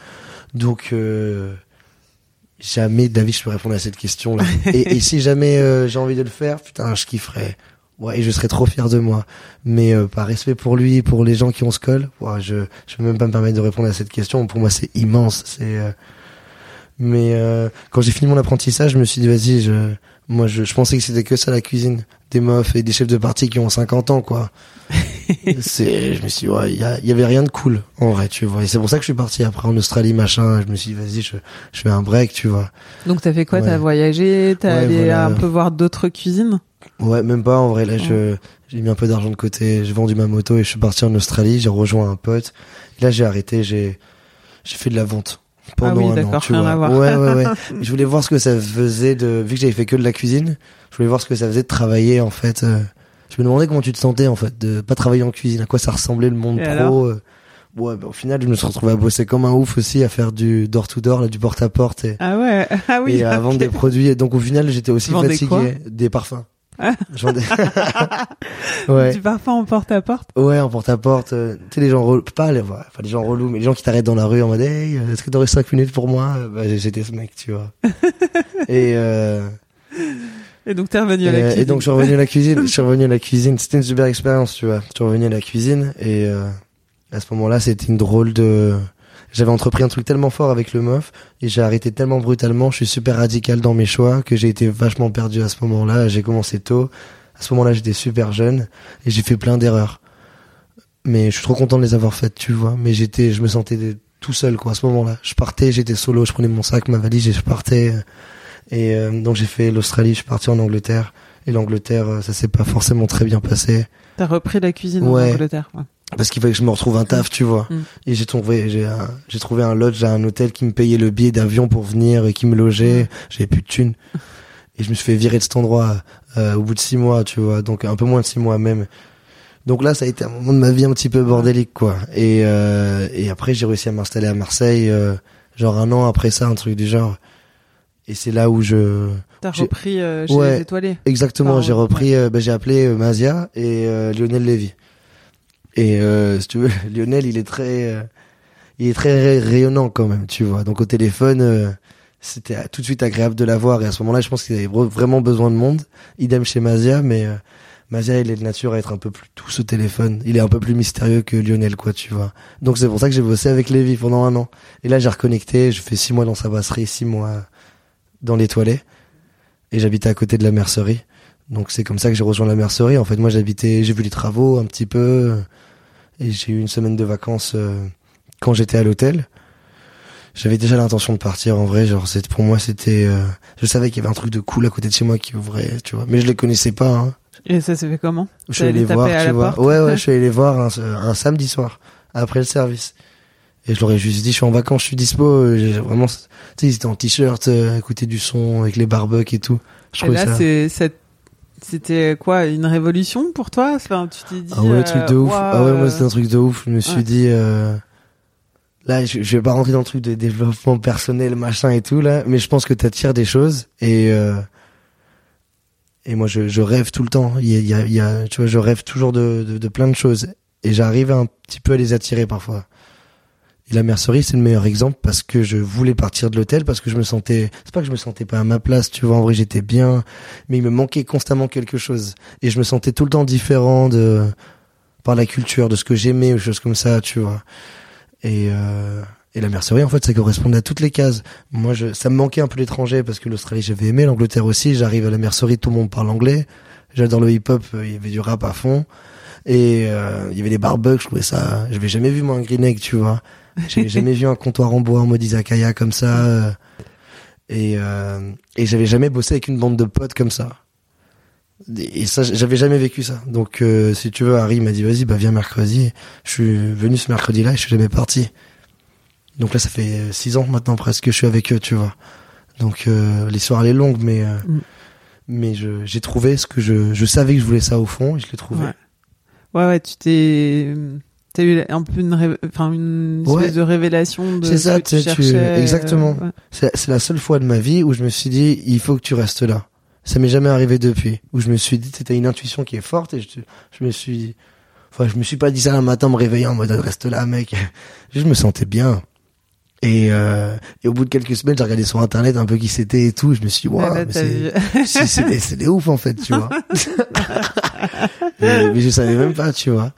Donc, euh, jamais, David, je peux répondre à cette question-là. [LAUGHS] et, et si jamais euh, j'ai envie de le faire, putain, je kifferais. Ouais, et je serais trop fier de moi. Mais euh, par respect pour lui et pour les gens qui ont ce col, ouais, je je peux même pas me permettre de répondre à cette question. Pour moi, c'est immense. C'est. euh, Mais euh, quand j'ai fini mon apprentissage, je me suis dit vas-y, je moi je, je pensais que c'était que ça la cuisine, des meufs et des chefs de parti qui ont 50 ans quoi. [LAUGHS] c'est je me suis dit, ouais, il y, avait rien de cool en vrai, tu vois. Et c'est pour ça que je suis parti après en Australie machin. Je me suis dit vas-y, je je fais un break, tu vois. Donc t'as fait quoi? Ouais. T'as voyagé? T'as Ouais, allé voilà. un peu voir d'autres cuisines? Ouais, même pas en vrai. Là, je j'ai mis un peu d'argent de côté. J'ai vendu ma moto et je suis parti en Australie. J'ai rejoint un pote. Et là, j'ai arrêté. J'ai j'ai fait de la vente pendant Ah oui, un an. d'accord, Tu vois. Ouais, ouais, ouais. [LAUGHS] je voulais voir ce que ça faisait de vu que j'avais fait que de la cuisine. Je voulais voir ce que ça faisait de travailler en fait. euh, Je me demandais comment tu te sentais en fait de pas travailler en cuisine. À quoi ça ressemblait le monde Et pro. euh. Ouais, bah, au final, je me suis retrouvé à bosser comme un ouf aussi, à faire du door to door, là, du porte à porte et, Ah ouais, [LAUGHS] ah oui. et à vendre des produits. Et donc au final, j'étais aussi vendais fatigué. des parfums. Vendais- [LAUGHS] ouais. Du parfum en porte à porte. Ouais, en porte-à-porte, euh, tu sais, les gens relous, pas les, enfin, les gens relous, mais les gens qui t'arrêtent dans la rue en mode, hey, euh, est-ce que t'aurais cinq minutes pour moi? Euh, Bah, j'étais ce mec, tu vois. [LAUGHS] et, euh, Et donc t'es revenu à la et, cuisine. et donc, je suis revenu à la cuisine, je suis revenu à la cuisine. C'était une super expérience, tu vois. Je suis revenu à la cuisine et, euh, à ce moment-là, c'était une drôle de, j'avais entrepris un truc tellement fort avec le meuf et j'ai arrêté tellement brutalement, je suis super radical dans mes choix que j'ai été vachement perdu à ce moment-là. J'ai commencé tôt. À ce moment-là, j'étais super jeune et j'ai fait plein d'erreurs. Mais je suis trop content de les avoir faites, tu vois. Mais j'étais, je me sentais tout seul, quoi, à ce moment-là. Je partais, j'étais solo, je prenais mon sac, ma valise et je partais. Et euh, donc j'ai fait l'Australie, je suis parti en Angleterre. Et l'Angleterre, euh, ça s'est pas forcément très bien passé. T'as repris la cuisine Ouais. en Angleterre. ouais. Parce qu'il fallait que je me retrouve un taf, tu vois. Mm. Et j'ai trouvé, j'ai un, j'ai trouvé un lodge à un hôtel qui me payait le billet d'avion pour venir et qui me logeait. J'avais plus de thunes. [LAUGHS] Et je me suis fait virer de cet endroit euh, au bout de six mois, tu vois. Donc un peu moins de six mois même. Donc là, ça a été un moment de ma vie un petit peu bordélique, quoi. Et, euh, et après, j'ai réussi à m'installer à Marseille, euh, genre un an après ça, un truc du genre. Et c'est là où je, T'as repris euh, chez Ouais. les étoilés. Exactement, j'ai repris, euh, ben, j'ai appelé euh, Mazia et euh, Lionel Lévy. Et euh, si tu veux, [LAUGHS] Lionel, il est très, euh, il est très ray- rayonnant quand même, tu vois. Donc au téléphone, euh, c'était tout de suite agréable de la voir. Et à ce moment-là, je pense qu'il avait vraiment besoin de monde. Idem chez Mazia, mais euh, Mazia, il est de nature à être un peu plus tout ce téléphone. Il est un peu plus mystérieux que Lionel, quoi, tu vois. Donc c'est pour ça que j'ai bossé avec Lévi pendant un an. Et là, j'ai reconnecté. Je fais six mois dans sa brasserie, six mois dans les toilettes. Et j'habitais à côté de la mercerie. Donc c'est comme ça que j'ai rejoint la mercerie. En fait, moi, j'habitais, j'ai vu les travaux un petit peu. Et j'ai eu une semaine de vacances euh, quand j'étais à l'hôtel. J'avais déjà l'intention de partir en vrai. Genre c'est pour moi c'était euh, je savais qu'il y avait un truc de cool à côté de chez moi qui ouvrait tu vois. Mais je les connaissais pas hein. et ça s'est fait comment? Je suis allé les voir tu vois. ouais ouais je suis allé les voir un, un, samedi soir après le service. Et je leur ai juste dit je suis en vacances je suis dispo. Vraiment tu sais ils étaient en t-shirt euh, écouter du son avec les barbecues et tout. Je et là c'est cette c'était quoi une révolution pour toi? Enfin tu t'es dit ah ouais truc de ouf. Ah ouais moi c'était un truc de ouf. Je me suis dit euh, là je, je, vais pas rentrer dans le truc de développement personnel machin et tout là mais je pense que t'attires des choses et euh, et moi je, je, rêve tout le temps. Il y a, il y a, tu vois je rêve toujours de, de, de plein de choses et j'arrive un petit peu à les attirer parfois et la mercerie c'est le meilleur exemple parce que je voulais partir de l'hôtel parce que je me sentais c'est pas que je me sentais pas à ma place tu vois en vrai j'étais bien mais il me manquait constamment quelque chose et je me sentais tout le temps différent de par la culture de ce que j'aimais ou choses comme ça tu vois et, euh, et la mercerie, en fait, ça correspondait à toutes les cases. Moi, je, ça me manquait un peu l'étranger parce que l'Australie, j'avais aimé, l'Angleterre aussi. J'arrive à la mercerie, tout le monde parle anglais. J'adore le hip-hop, euh, il y avait du rap à fond. Et euh, il y avait des barbecues, je trouvais ça... J'avais jamais vu, moi, un green egg, tu vois. J'avais [LAUGHS] jamais vu un comptoir en bois en mode izakaya comme ça. Euh, et, euh, et j'avais jamais bossé avec une bande de potes comme ça. Et ça, j'avais jamais vécu ça. Donc, euh, si tu veux, Harry m'a dit, vas-y, bah viens mercredi. Je suis venu ce mercredi-là et je suis jamais parti. Donc là, ça fait six ans maintenant presque que je suis avec eux, tu vois. Donc euh, l'histoire elle est longue, mais euh, mm. mais j'ai trouvé ce que je je savais que je voulais ça au fond et je l'ai trouvé. Ouais. ouais, ouais tu t'es T'as eu un peu une, enfin une espèce de révélation de. C'est ça, tu, exactement. C'est la seule fois de ma vie où je me suis dit, il faut que tu restes là ça m'est jamais arrivé depuis. Où je me suis dit, c'était une intuition qui est forte et je, je me suis, enfin, je me suis pas dit ça un matin me réveillant en mode reste là, mec. [LAUGHS] Je me sentais bien. Et, euh, et au bout de quelques semaines, j'ai regardé sur internet un peu qui c'était et tout. Je me suis dit, waouh, [LAUGHS] c'est des ouf en fait, tu vois. [LAUGHS] mais, mais je savais même pas, tu vois.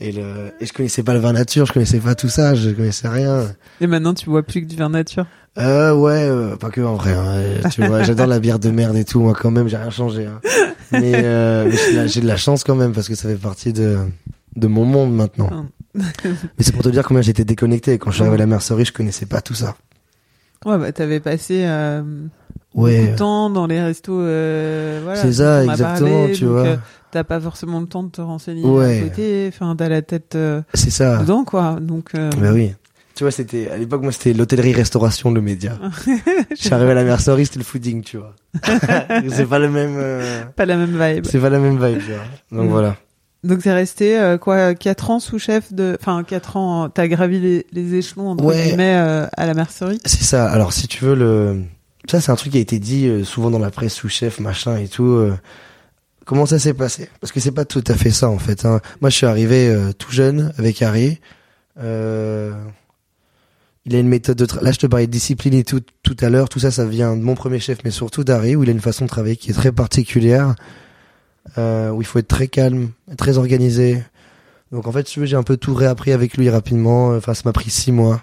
Et, le, et je connaissais pas le vin nature, je connaissais pas tout ça, je connaissais rien. Et maintenant, tu vois plus que du vin nature? Euh, ouais, euh, pas que en vrai. Hein, tu vois, j'adore la bière de merde et tout. Moi, quand même, j'ai rien changé. Hein. Mais, euh, j'ai de la chance quand même parce que ça fait partie de de mon monde maintenant. Ah. [LAUGHS] mais c'est pour te dire combien j'étais déconnecté. Quand je suis arrivé à la mercerie, je connaissais pas tout ça. Ouais, bah t'avais passé euh, ouais. beaucoup de temps dans les restos. Euh, voilà, c'est ça, exactement. tu vois. Euh, t'as pas forcément le temps de te renseigner ouais. à côté. Enfin, t'as la tête. Euh, c'est ça. Dedans, quoi. Donc. Bah oui. Tu vois, c'était à l'époque moi c'était l'hôtellerie-restauration le média. [LAUGHS] je suis arrivé à la mercerie, c'était le fooding, tu vois. [LAUGHS] c'est pas le même. Euh... Pas la même vibe. C'est pas la même vibe, tu vois. Donc mm. voilà. Donc t'es resté euh, quoi quatre ans sous-chef de, enfin quatre ans, t'as gravi les, les, échelons entre ouais. guillemets euh, à la mercerie. C'est ça. Alors si tu veux le, ça c'est un truc qui a été dit euh, souvent dans la presse sous-chef machin et tout. Euh, comment ça s'est passé? Parce que c'est pas tout à fait ça en fait. Hein. Moi je suis arrivé tout jeune avec Harry. Euh, il a une méthode de là je te parlais de discipline et tout tout à l'heure tout ça ça vient de mon premier chef mais surtout d'Harry où il a une façon de travailler qui est très particulière euh, où il faut être très calme très organisé donc en fait j'ai un peu tout réappris avec lui rapidement enfin ça m'a pris six mois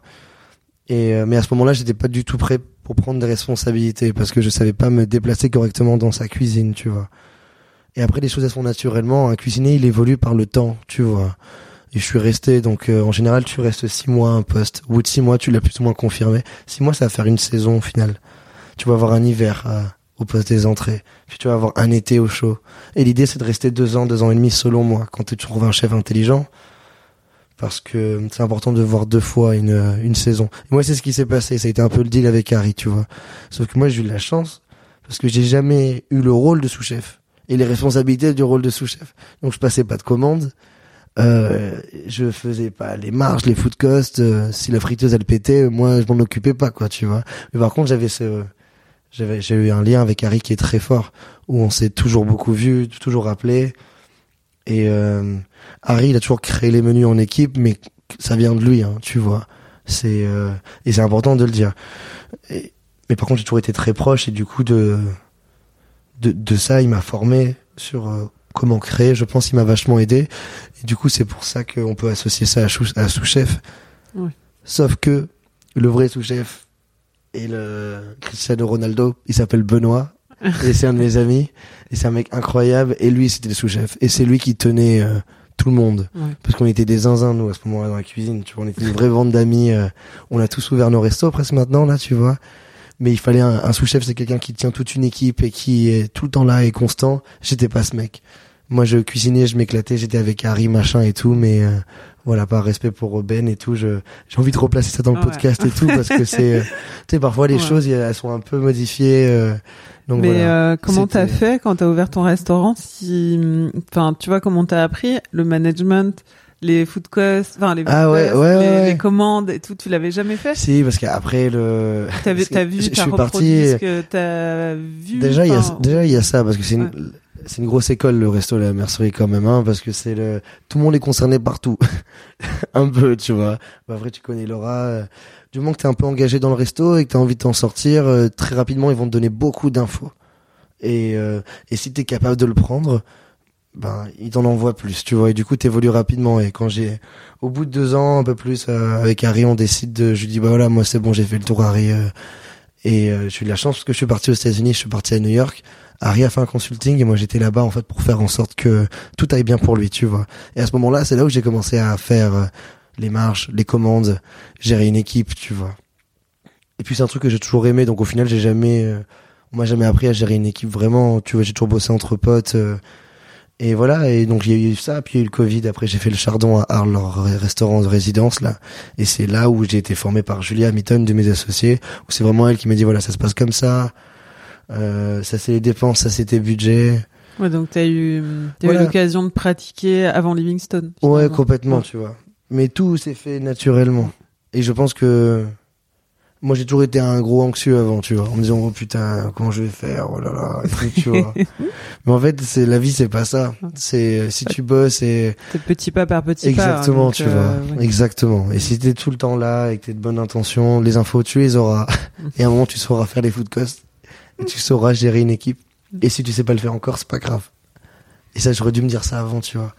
et euh, mais à ce moment-là j'étais pas du tout prêt pour prendre des responsabilités parce que je savais pas me déplacer correctement dans sa cuisine tu vois et après les choses elles sont naturellement un cuisinier il évolue par le temps tu vois. Et je suis resté donc euh, en général tu restes six mois à un poste. Au bout de six mois tu l'as plus ou moins confirmé. Six mois ça va faire une saison au final. Tu vas avoir un hiver euh, au poste des entrées. Puis tu vas avoir un été au chaud. Et l'idée c'est de rester deux ans deux ans et demi selon moi quand tu trouves un chef intelligent. Parce que c'est important de voir deux fois une une saison. Et moi c'est ce qui s'est passé. Ça a été un peu le deal avec Harry tu vois. Sauf que moi j'ai eu de la chance parce que j'ai jamais eu le rôle de sous-chef et les responsabilités du rôle de sous-chef donc je passais pas de commandes euh, je faisais pas les marges, les food costs. Euh, si la friteuse elle pétait, moi je m'en occupais pas quoi, tu vois. Mais par contre j'avais ce, j'avais j'ai eu un lien avec Harry qui est très fort, où on s'est toujours beaucoup vu, toujours rappelé. Et euh, Harry il a toujours créé les menus en équipe, mais ça vient de lui, hein, tu vois. C'est euh, et c'est important de le dire. Mais par contre, j'ai toujours été très proche et du coup de de, de ça, il m'a formé sur euh, comment créer. Je pense qu'il m'a vachement aidé. Et du coup, c'est pour ça qu'on peut associer ça à, chou- à sous-chef. Ouais. Sauf que le vrai sous-chef et le Cristiano Ronaldo, il s'appelle Benoît. et c'est un de mes [LAUGHS] amis. Et c'est un mec incroyable. Et lui, c'était le sous-chef. Et c'est lui qui tenait euh, tout le monde. Ouais. Parce qu'on était des zinzins, nous, à ce moment-là, dans la cuisine. Tu vois, on était une vraie bande d'amis. euh, on a tous ouvert nos restos presque maintenant, là, tu vois. Mais il fallait un, un sous-chef, c'est quelqu'un qui tient toute une équipe et qui est tout le temps là et constant. J'étais pas ce mec. Moi, je cuisinais, je m'éclatais, j'étais avec Harry, machin et tout, mais euh, voilà, par respect pour Ben et tout, je j'ai envie de replacer ça dans le Ouais. podcast et tout parce que [LAUGHS] c'est, euh, tu sais, parfois les Ouais. choses, elles sont un peu modifiées. euh, donc Mais voilà. euh, comment t'as fait quand t'as ouvert ton restaurant Si, enfin, tu vois comment t'as appris le management, les food costs, enfin les, Ah ouais, costs, ouais, les, ouais, ouais. les commandes et tout, tu l'avais jamais fait? Si, parce qu'après le. T'as vu, t'as vu, t'as reproduit ce que t'as vu. Déjà, il y a, déjà, il y a ça, parce que c'est une, c'est une grosse école, le resto, la mercerie, quand même, hein, parce que c'est le, tout le monde est concerné partout. [LAUGHS] un peu, tu vois. Bah, après, tu connais Laura. euh, du moment que t'es un peu engagé dans le resto et que t'as envie de t'en sortir, euh, très rapidement, ils vont te donner beaucoup d'infos. Et, euh, et si t'es capable de le prendre, ben, ils t'en envoient plus, tu vois. Et du coup, t'évolues rapidement. Et quand j'ai, au bout de deux ans, un peu plus, euh, avec Harry, on décide de, je lui dis, bah voilà, moi, c'est bon, j'ai fait le tour, Harry, euh, et euh, j'ai eu de la chance parce que je suis parti aux États-Unis, je suis parti à New York. Harry a fait un consulting et moi j'étais là-bas en fait pour faire en sorte que tout aille bien pour lui, tu vois. Et à ce moment-là, c'est là où j'ai commencé à faire euh, les marches, les commandes, gérer une équipe, tu vois. Et puis c'est un truc que j'ai toujours aimé, donc au final j'ai jamais, euh, on m'a jamais appris à gérer une équipe vraiment. Tu vois, j'ai toujours bossé entre potes. Euh, et voilà, et donc il y a eu ça, puis il y a eu le Covid. Après, j'ai fait le Chardon à Arles, leur restaurant de résidence là, et c'est là où j'ai été formé par Julia Hamilton, de mes associés, où c'est vraiment elle qui m'a dit voilà, ça se passe comme ça, euh, ça c'est les dépenses, ça c'est tes budgets. Ouais, donc t'as eu, t'as Voilà. eu l'occasion de pratiquer avant Livingstone. Ouais, complètement, Ouais. tu vois. Mais tout s'est fait naturellement. Et je pense que moi j'ai toujours été un gros anxieux avant, tu vois, en me disant oh putain comment je vais faire, oh là là, et tout, tu vois. [LAUGHS] Mais en fait, c'est la vie, c'est pas ça. C'est euh, si tu bosses et C'est petit pas par petit pas. exactement, donc, tu euh, vois, ouais. exactement. Et si t'es tout le temps là et que t'es de bonne intention, les infos tu les auras. [LAUGHS] et à un moment tu sauras faire les food costs et tu sauras gérer une équipe. Et si tu sais pas le faire encore, c'est pas grave. Et ça, j'aurais dû me dire ça avant, tu vois.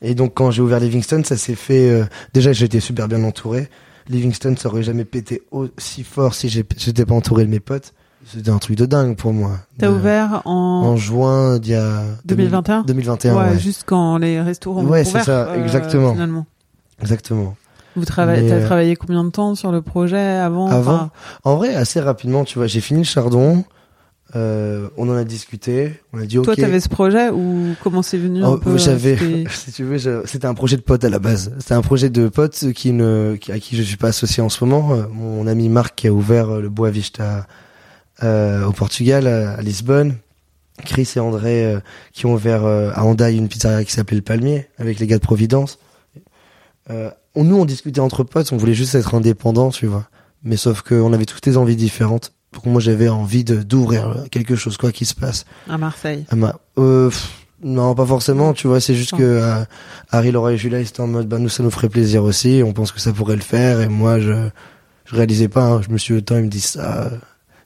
Et donc quand j'ai ouvert Livingston, ça s'est fait. euh, déjà, j'étais super bien entouré. Livingston, ça aurait jamais pété aussi fort si j'étais pas entouré de mes potes. C'était un truc de dingue pour moi. T'as De- ouvert en, en juin d'il y a 2021 2021, ouais, ouais. juste quand les restaurants Ouais, ont c'est ça, euh, exactement. Finalement. Exactement. Vous travaillez, t'as euh, travaillé combien de temps sur le projet avant Avant? Enfin, En vrai, assez rapidement, tu vois, j'ai fini le chardon. Euh, on en a discuté. On a dit ok. Toi, t'avais ce projet ou comment c'est venu Oh, un peu j'avais, [LAUGHS] si tu veux, c'était un projet de pote à la base. C'était un projet de pote qui ne, à qui je suis pas associé en ce moment. Mon ami Marc qui a ouvert le Boa Vista euh, au Portugal, à, à Lisbonne. Chris et André euh, qui ont ouvert euh, à Hendaye une pizzeria qui s'appelait le Palmier avec les gars de Providence. Euh, on, nous, on discutait entre potes, on voulait juste être indépendants, tu vois. Mais sauf qu'on avait toutes des envies différentes. Donc moi, j'avais envie de d'ouvrir quelque chose, quoi qu'il se passe. à Marseille. Ah bah, euh, pff, non, pas forcément, tu vois, c'est juste que euh, Harry, Laura et Julia, ils étaient en mode, bah, nous, ça nous ferait plaisir aussi, on pense que ça pourrait le faire, et moi, je, je réalisais pas, hein, je me suis autant, ils me disent ça. euh.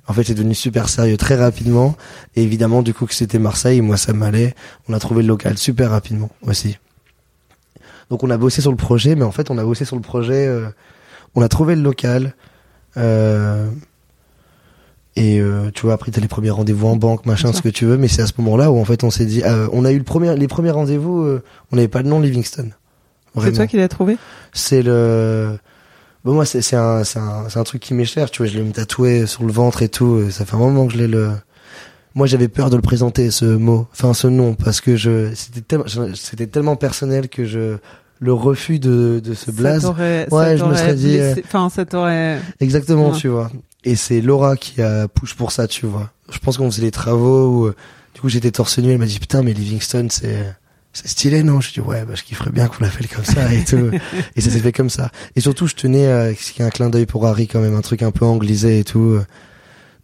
En fait, c'est devenu super sérieux très rapidement, et évidemment, du coup, que c'était Marseille, moi, ça m'allait, on a trouvé le local super rapidement aussi. Donc, on a bossé sur le projet, mais en fait, on a bossé sur le projet, euh, on a trouvé le local, euh, et euh, tu vois, après, t'as les premiers rendez-vous en banque, machin, ce que tu veux, mais c'est à ce moment-là où en fait on s'est dit, euh, on a eu le premier, les premiers rendez-vous, euh, on n'avait pas le nom Livingston. C'est toi qui l'as trouvé C'est le. Bon, moi, c'est c'est un, c'est un, c'est un truc qui m'est cher, tu vois, je l'ai me tatoué sur le ventre et tout, euh, ça fait un moment que je l'ai le. Moi, j'avais peur de le présenter, ce mot, enfin, ce nom, parce que je, c'était tellement, c'était tellement personnel que je, le refus de, de ce blaze. Ouais, je me serais dit, blessé- Enfin, ça t'aurait. Exactement, Ouais. tu vois. Et c'est Laura qui a push pour ça, tu vois. Je pense qu'on faisait des travaux où, euh, du coup, j'étais torse nu, elle m'a dit, putain, mais Livingston, c'est, c'est stylé, non? Je dis, ouais, bah, je kifferais bien qu'on l'appelle comme ça et tout. [LAUGHS] et ça s'est fait comme ça. Et surtout, je tenais à ce qu'il y ait un clin d'œil pour Harry quand même, un truc un peu anglisé et tout.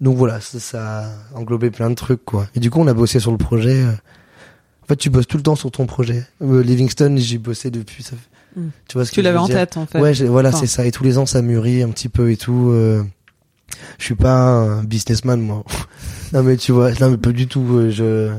Donc voilà, ça, ça a englobé plein de trucs, quoi. Et du coup, on a bossé sur le projet. euh. En fait, tu bosses tout le temps sur ton projet. Euh, Livingston, j'y bossé depuis, ça Mm. tu vois ce Tu que je l'avais en dire? tête, en fait. Ouais, voilà, Enfin. c'est ça. Et tous les ans, ça mûrit un petit peu et tout. euh. Je suis pas un businessman moi. [LAUGHS] non mais tu vois, non mais pas du tout. euh, Je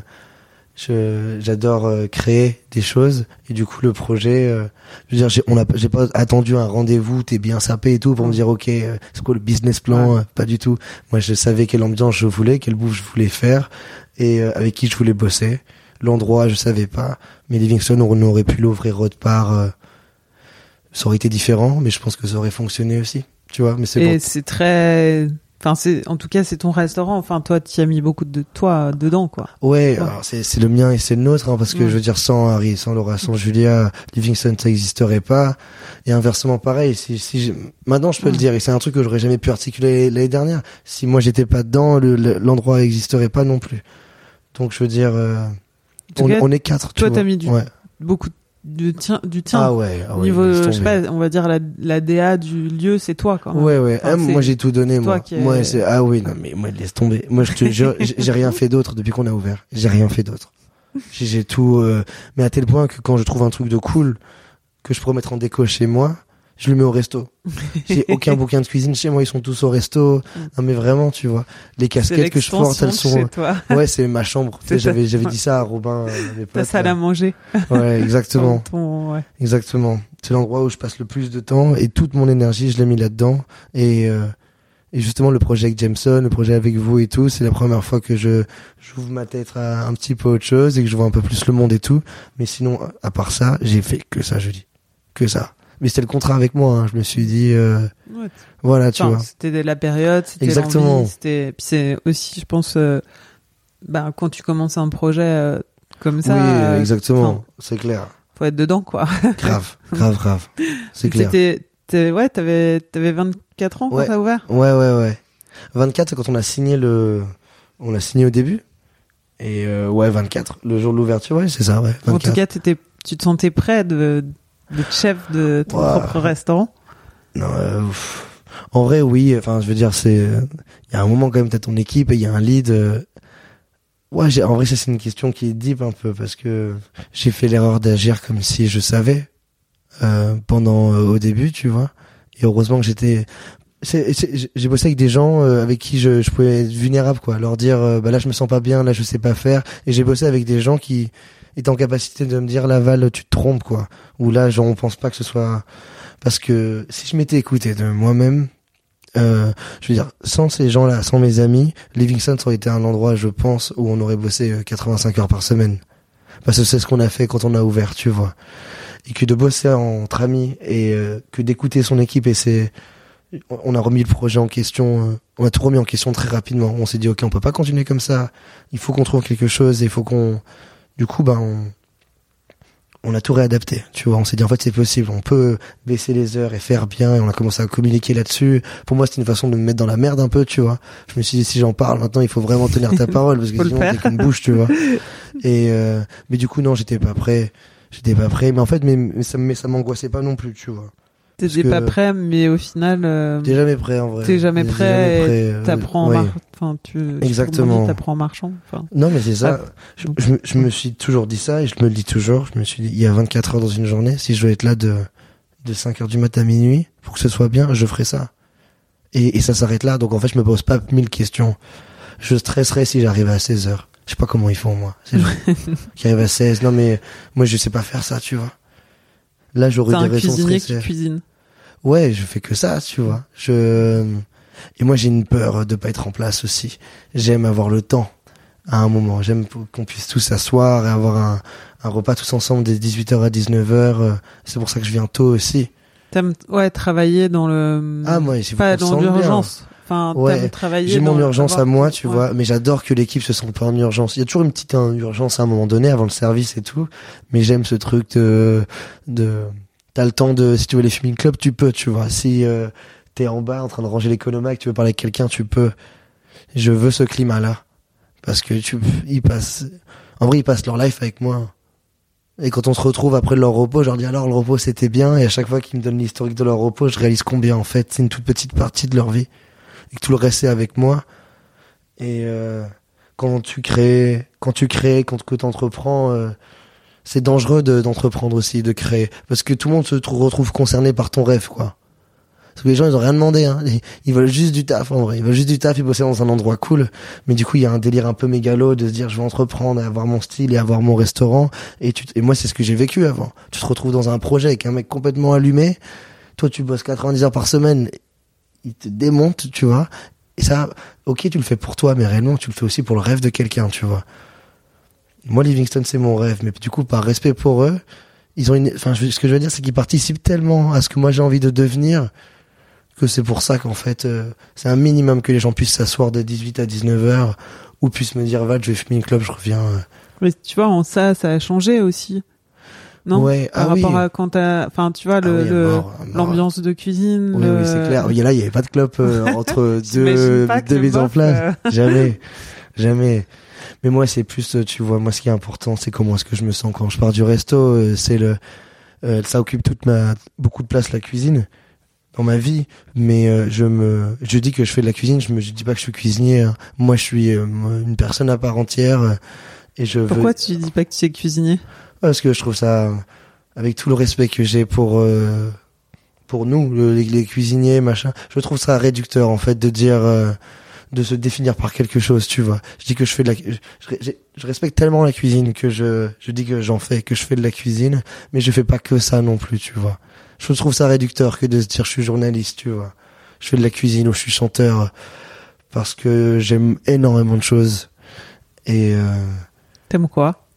je j'adore euh, créer des choses et du coup le projet, euh, je veux dire, j'ai on a j'ai pas attendu un rendez-vous, t'es bien sapé et tout pour me dire ok, euh, c'est quoi le business plan Pas du tout. Moi je savais quelle ambiance je voulais, quelle bouffe je voulais faire et euh, avec qui je voulais bosser. L'endroit je savais pas, mais Livingston on aurait pu l'ouvrir autre part. euh, ça aurait été différent, mais je pense que ça aurait fonctionné aussi. Tu vois, mais c'est Et bon. c'est très, enfin c'est, en tout cas c'est ton restaurant. Enfin toi tu as mis beaucoup de toi dedans quoi. Ouais, alors c'est c'est le mien et c'est le nôtre, hein, parce que Ouais. je veux dire, sans Harry, sans Laura, sans Julia, Livingston, ça n'existerait pas. Et inversement, pareil. Si, si je- maintenant, je peux Ouais. le dire, et c'est un truc que j'aurais jamais pu articuler l'année dernière. Si moi j'étais pas dedans, le- le- l'endroit n'existerait pas non plus. Donc, je veux dire, euh, on, cas, on est quatre. tu toi, vois. t'as mis du- Ouais. Beaucoup du tien, du tien. Ah ouais. Ah ouais Niveau, je sais pas, on va dire la, la DA du lieu, c'est toi quand même. Ouais, ouais. Enfin, Ah, moi, j'ai tout donné, moi. qui est- Moi, c'est, ah oui, non, mais moi, laisse tomber. Moi, je j'ai rien fait d'autre depuis qu'on a ouvert. J'ai rien fait d'autre. J'ai j'ai tout, euh, mais à tel point que quand je trouve un truc de cool, que je pourrais mettre en déco chez moi, je le mets au resto. [LAUGHS] J'ai aucun bouquin de cuisine chez moi, ils sont tous au resto. Non, mais vraiment, tu vois. Les casquettes que je porte, elles sont, chez toi. ouais, c'est ma chambre. J'avais, j'avais dit ça à Robin, euh, à Ta salle à là. manger. Ouais, exactement. [LAUGHS] Ton- ouais. Exactement. C'est l'endroit où je passe le plus de temps et toute mon énergie, je l'ai mis là-dedans. Et, euh, et justement, le projet avec Jameson, le projet avec vous et tout, c'est la première fois que je j'ouvre ma tête à un petit peu autre chose et que je vois un peu plus le monde et tout. Mais sinon, à part ça, j'ai fait que ça, je dis. Que ça. Mais c'était le contrat avec moi. hein. Je me suis dit, euh, Ouais, voilà, tu Enfin, vois. C'était la période, c'était Exactement. puis c'est aussi je pense euh, bah quand tu commences un projet euh, comme ça oui, euh, exactement. C'est clair. faut être dedans quoi. Grave, [LAUGHS] grave, grave. C'est clair. T'étais ouais, t'avais t'avais 24 ans quand Ouais. t'as ouvert? Ouais, ouais, ouais. 24, c'est quand on a signé le, on a signé au début. Et euh, ouais, 24, le jour de l'ouverture, ouais, c'est ça, ouais. 24. En tout cas, t'étais tu te sentais prêt de d'être chef de ton propre restaurant Non, euh. En vrai, oui. Enfin, je veux dire, c'est. Il y a un moment quand même, t'as ton équipe et il y a un lead. euh, Ouais, j'ai- en vrai, ça c'est une question qui est deep un peu parce que j'ai fait l'erreur d'agir comme si je savais euh, pendant euh, au début, tu vois. Et heureusement que j'étais. c'est- c'est- J'ai bossé avec des gens euh, avec qui je, je pouvais être vulnérable, quoi. Leur dire, euh, bah là je me sens pas bien, là je sais pas faire. Et j'ai bossé avec des gens qui étaient en capacité de me dire, Laval, tu te trompes, quoi. Ou là, genre, on pense pas que ce soit parce que si je m'étais écouté de moi-même, euh, je veux dire, sans ces gens-là, sans mes amis, Livingston ça aurait été un endroit, je pense, où on aurait bossé euh, 85 heures par semaine. Parce que c'est ce qu'on a fait quand on a ouvert, tu vois. Et que de bosser entre amis et euh, que d'écouter son équipe et c'est, on a remis le projet en question, euh, on a tout remis en question très rapidement. On s'est dit, ok, on peut pas continuer comme ça. Il faut qu'on trouve quelque chose et il faut qu'on, du coup, ben, on, on a tout réadapté, tu vois. On s'est dit en fait c'est possible, on peut baisser les heures et faire bien. Et on a commencé à communiquer là-dessus. Pour moi c'était une façon de me mettre dans la merde un peu, tu vois. Je me suis dit si j'en parle maintenant il faut vraiment tenir ta [LAUGHS] parole parce que sinon t'es qu'une bouche, tu vois. [LAUGHS] Et euh, mais du coup non j'étais pas prêt, j'étais pas prêt. Mais en fait mais, mais ça mais ça m'angoissait pas non plus, tu vois. T'étais pas prêt, mais au final, euh, T'es jamais prêt en vrai. T'es jamais T'es prêt euh, t'apprends en ouais. mar- enfin tu Exactement. t'apprends en marchant. Enfin, Non, mais c'est ça. Ah, je, je me- je me suis toujours dit ça et je me le dis toujours. Je me suis dit, il y a 24 heures dans une journée. Si je veux être là de, de 5 heures du matin à minuit pour que ce soit bien, je ferai ça. Et, et ça s'arrête là. Donc en fait, je me pose pas mille questions. Je stresserais si j'arrivais à 16 heures. Je sais pas comment ils font, moi. C'est [LAUGHS] qui arrive à 16. Non, mais moi, je sais pas faire ça, tu vois. Là, j'aurais des raisons cuisinier qui cuisine. Ouais, je fais que ça, tu vois. Je et moi j'ai une peur de pas être en place aussi. J'aime avoir le temps à un moment. J'aime qu'on puisse tous s'asseoir et avoir un, un repas tous ensemble dès 18h à 19h. C'est pour ça que je viens tôt aussi. T'aimes ouais travailler dans le Ah moi, si pas dans l'urgence. Enfin, Ouais. J'ai mon urgence à moi, tu ouais. vois, mais j'adore que l'équipe se sente pas en urgence. Il y a toujours une petite hein, urgence à un moment donné avant le service et tout, mais j'aime ce truc de de t'as le temps de si tu veux les filming club, tu peux, tu vois. Si euh, t'es en bas en train de ranger l'économac, tu veux parler avec quelqu'un, tu peux. Je veux ce climat là parce que tu ils passent en vrai ils passent leur life avec moi. Et quand on se retrouve après leur repos, je leur dis alors le repos c'était bien et à chaque fois qu'ils me donnent l'historique de leur repos, je réalise combien en fait c'est une toute petite partie de leur vie et que tout le reste est avec moi. Et euh, quand tu crées, quand tu crées, quand que t'entreprends, euh, c'est dangereux de- d'entreprendre aussi, de créer, parce que tout le monde se trou- retrouve concerné par ton rêve, quoi. Parce que les gens, ils ont rien demandé. Hein. Ils- veulent juste du taf, en vrai. Ils veulent juste du taf, ils bosser dans un endroit cool. Mais du coup, il y a un délire un peu mégalo de se dire, je vais entreprendre, et avoir mon style et avoir mon restaurant. Et, tu, et moi, c'est ce que j'ai vécu avant. Tu te retrouves dans un projet avec un mec complètement allumé. Toi, tu bosses 90 heures par semaine. Il te démonte, tu vois. Et ça, ok, tu le fais pour toi, mais réellement, tu le fais aussi pour le rêve de quelqu'un, tu vois. Moi, Livingston, c'est mon rêve. Mais du coup, par respect pour eux, ils ont une, enfin, ce que je veux dire, c'est qu'ils participent tellement à ce que moi j'ai envie de devenir que c'est pour ça qu'en fait, euh, c'est un minimum que les gens puissent s'asseoir de 18 à 19 heures ou puissent me dire, va, je vais fumer une clope, je reviens. euh. Mais tu vois, en ça, ça a changé aussi. Non? Ouais, Par ah oui. rapport à quand t'as. Enfin, tu vois, Ah le, oui, mort. l'ambiance de cuisine. Oui, le- oui, c'est clair. Y a là, il y avait pas de clope euh, [LAUGHS] entre deux, deux mises en place. euh, Jamais, [LAUGHS] jamais. Mais moi, c'est plus, euh, tu vois, moi, ce qui est important, c'est comment est-ce que je me sens quand je pars du resto. euh, C'est le, euh, ça occupe toute ma, beaucoup de place la cuisine dans ma vie. Mais euh, je me, je dis que je fais de la cuisine. Je me, je dis pas que je suis cuisinier. hein. Moi, je suis euh, une personne à part entière. et je veux, Pourquoi tu dis pas que tu sais cuisiner? Parce que je trouve ça, avec tout le respect que j'ai pour euh, pour nous, le- les, les cuisiniers, machin, je trouve ça réducteur en fait de dire, euh, de se définir par quelque chose, tu vois. Je dis que je fais de la, je, je- je respecte tellement la cuisine que je je dis que j'en fais, que je fais de la cuisine, mais je fais pas que ça non plus, tu vois. Je trouve ça réducteur que de se dire je suis journaliste, tu vois. Je fais de la cuisine ou je suis chanteur parce que j'aime énormément de choses et euh, T'aimes quoi?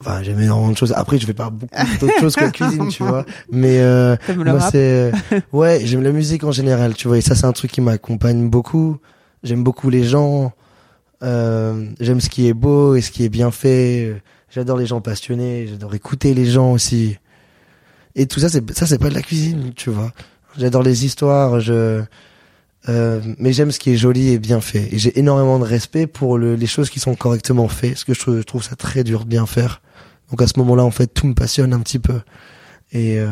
Enfin, j'aime énormément de choses. Après, je fais pas beaucoup d'autres choses que la cuisine, tu vois. [LAUGHS] Mais euh, moi, c'est ouais, j'aime la musique en général, tu vois. Et ça, c'est un truc qui m'accompagne beaucoup. J'aime beaucoup les gens. Euh, j'aime ce qui est beau et ce qui est bien fait. J'adore les gens passionnés. J'adore écouter les gens aussi. Et tout ça, c'est ça, c'est pas de la cuisine, tu vois. J'adore les histoires. Je euh, mais j'aime ce qui est joli et bien fait. Et j'ai énormément de respect pour le, les choses qui sont correctement faites, parce que je, trouve- ça très dur de bien faire. Donc à ce moment-là, en fait, tout me passionne un petit peu. Et euh,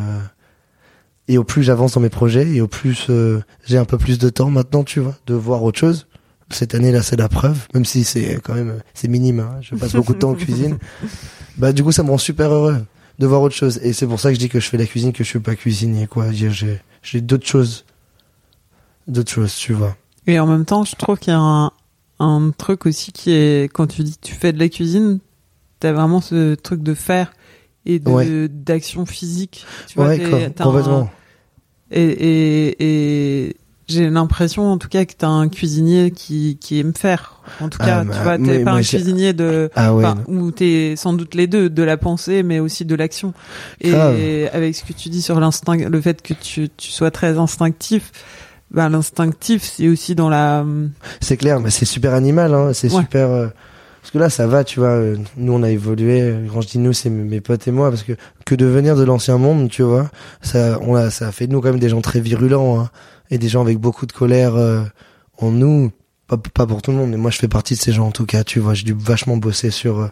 et au plus j'avance dans mes projets, et au plus euh, j'ai un peu plus de temps maintenant, tu vois, de voir autre chose. Cette année-là, c'est la preuve, même si c'est quand même c'est minime. Hein, je passe beaucoup de temps en cuisine. [LAUGHS] Bah du coup, ça me rend super heureux de voir autre chose. Et c'est pour ça que je dis que je fais la cuisine, que je suis pas cuisinier, quoi. J'ai j'ai d'autres choses, d'autres choses, tu vois. Et en même temps, je trouve qu'il y a un, un truc aussi qui est, quand tu dis que tu fais de la cuisine, t'as vraiment ce truc de faire et Ouais. d'action physique. Tu vois, ouais, complètement. Et, et, et j'ai l'impression, en tout cas, que t'as un cuisinier qui, qui aime faire. En tout Ah, cas, bah, tu vois, t'es pas un cuisinier de, Ah ouais. Enfin, où t'es sans doute les deux, de la pensée, mais aussi de l'action. Et Grave. avec ce que tu dis sur l'instinct, le fait que tu, tu sois très instinctif, ben l'instinctif, c'est aussi dans la. C'est clair, mais c'est super animal, hein. C'est Ouais. super. Euh, Parce que là, ça va, tu vois. euh, Nous, on a évolué. euh, Quand je dis nous, c'est mes mes potes et moi, parce que que de venir de l'ancien monde, tu vois, ça, on a, ça a fait de nous quand même des gens très virulents, hein, et des gens avec beaucoup de colère euh, en nous. Pas, pas pour tout le monde, mais moi, je fais partie de ces gens en tout cas. Tu vois, j'ai dû vachement bosser sur euh,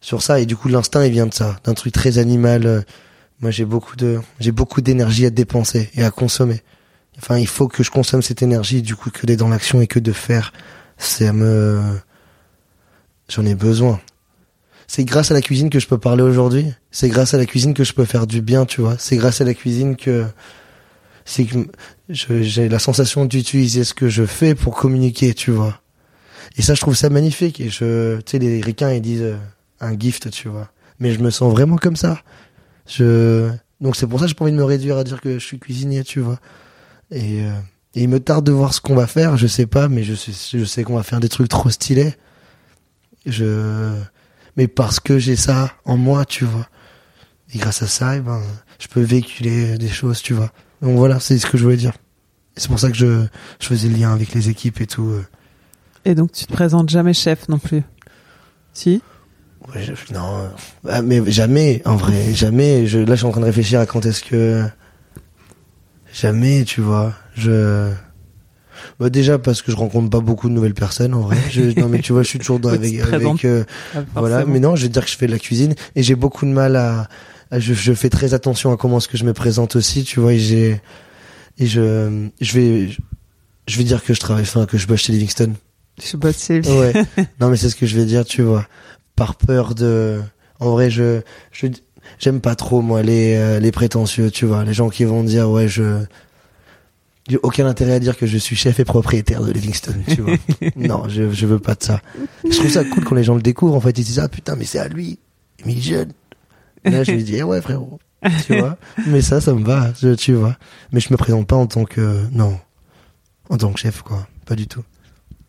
sur ça, et du coup, l'instinct, il vient de ça, d'un truc très animal. euh. Moi, j'ai beaucoup de, j'ai beaucoup d'énergie à dépenser et à consommer. Enfin, il faut que je consomme cette énergie, du coup, que d'être dans l'action et que de faire. Ça me, j'en ai besoin. C'est grâce à la cuisine que je peux parler aujourd'hui. C'est grâce à la cuisine que je peux faire du bien, tu vois. C'est grâce à la cuisine que, c'est que j'ai la sensation d'utiliser ce que je fais pour communiquer, tu vois. Et ça, je trouve ça magnifique. Et je, tu sais, les ricains, ils disent euh, un gift, tu vois. Mais je me sens vraiment comme ça. Je, donc c'est pour ça que j'ai pas envie de me réduire à dire que je suis cuisinier, tu vois. Et, euh, il me tarde de voir ce qu'on va faire, je sais pas, mais je sais, je sais qu'on va faire des trucs trop stylés. Je, mais parce que j'ai ça en moi, tu vois. Et grâce à ça, eh ben, je peux véhiculer des choses, tu vois. Donc voilà, c'est ce que je voulais dire. C'est pour ça que je, je faisais le lien avec les équipes et tout. euh. Et donc, tu te présentes jamais chef non plus. Si? Ouais, je- non, euh, ah, mais jamais, en vrai, jamais. Je, là, je suis en train de réfléchir à quand est-ce que jamais, tu vois. Je bah déjà parce que je rencontre pas beaucoup de nouvelles personnes en vrai. Je, [LAUGHS] non mais tu vois, je suis toujours dans, avec, avec euh, Pas voilà. Mais non, je vais te dire que je fais de la cuisine et j'ai beaucoup de mal à, à- je, je fais très attention à comment est-ce que je me présente aussi, tu vois. Et j'ai et je je vais je vais dire que je travaille, enfin que je bosse chez Livingston. Je bosse chez. Ouais. [LAUGHS] non, mais c'est ce que je vais dire, tu vois. Par peur de. En vrai, je, je, j'aime pas trop moi les euh, les prétentieux, tu vois, les gens qui vont dire ouais je j'ai aucun intérêt à dire que je suis chef et propriétaire de Livingston, tu vois. [LAUGHS] non, je je veux pas de ça. Je trouve ça cool quand les gens le découvrent en fait, ils disent ah putain mais c'est à lui, mais il est jeune. Et là je lui dis eh ouais frérot, tu vois. Mais ça ça me va, je- tu vois. Mais je me présente pas en tant que non, en tant que chef quoi, pas du tout.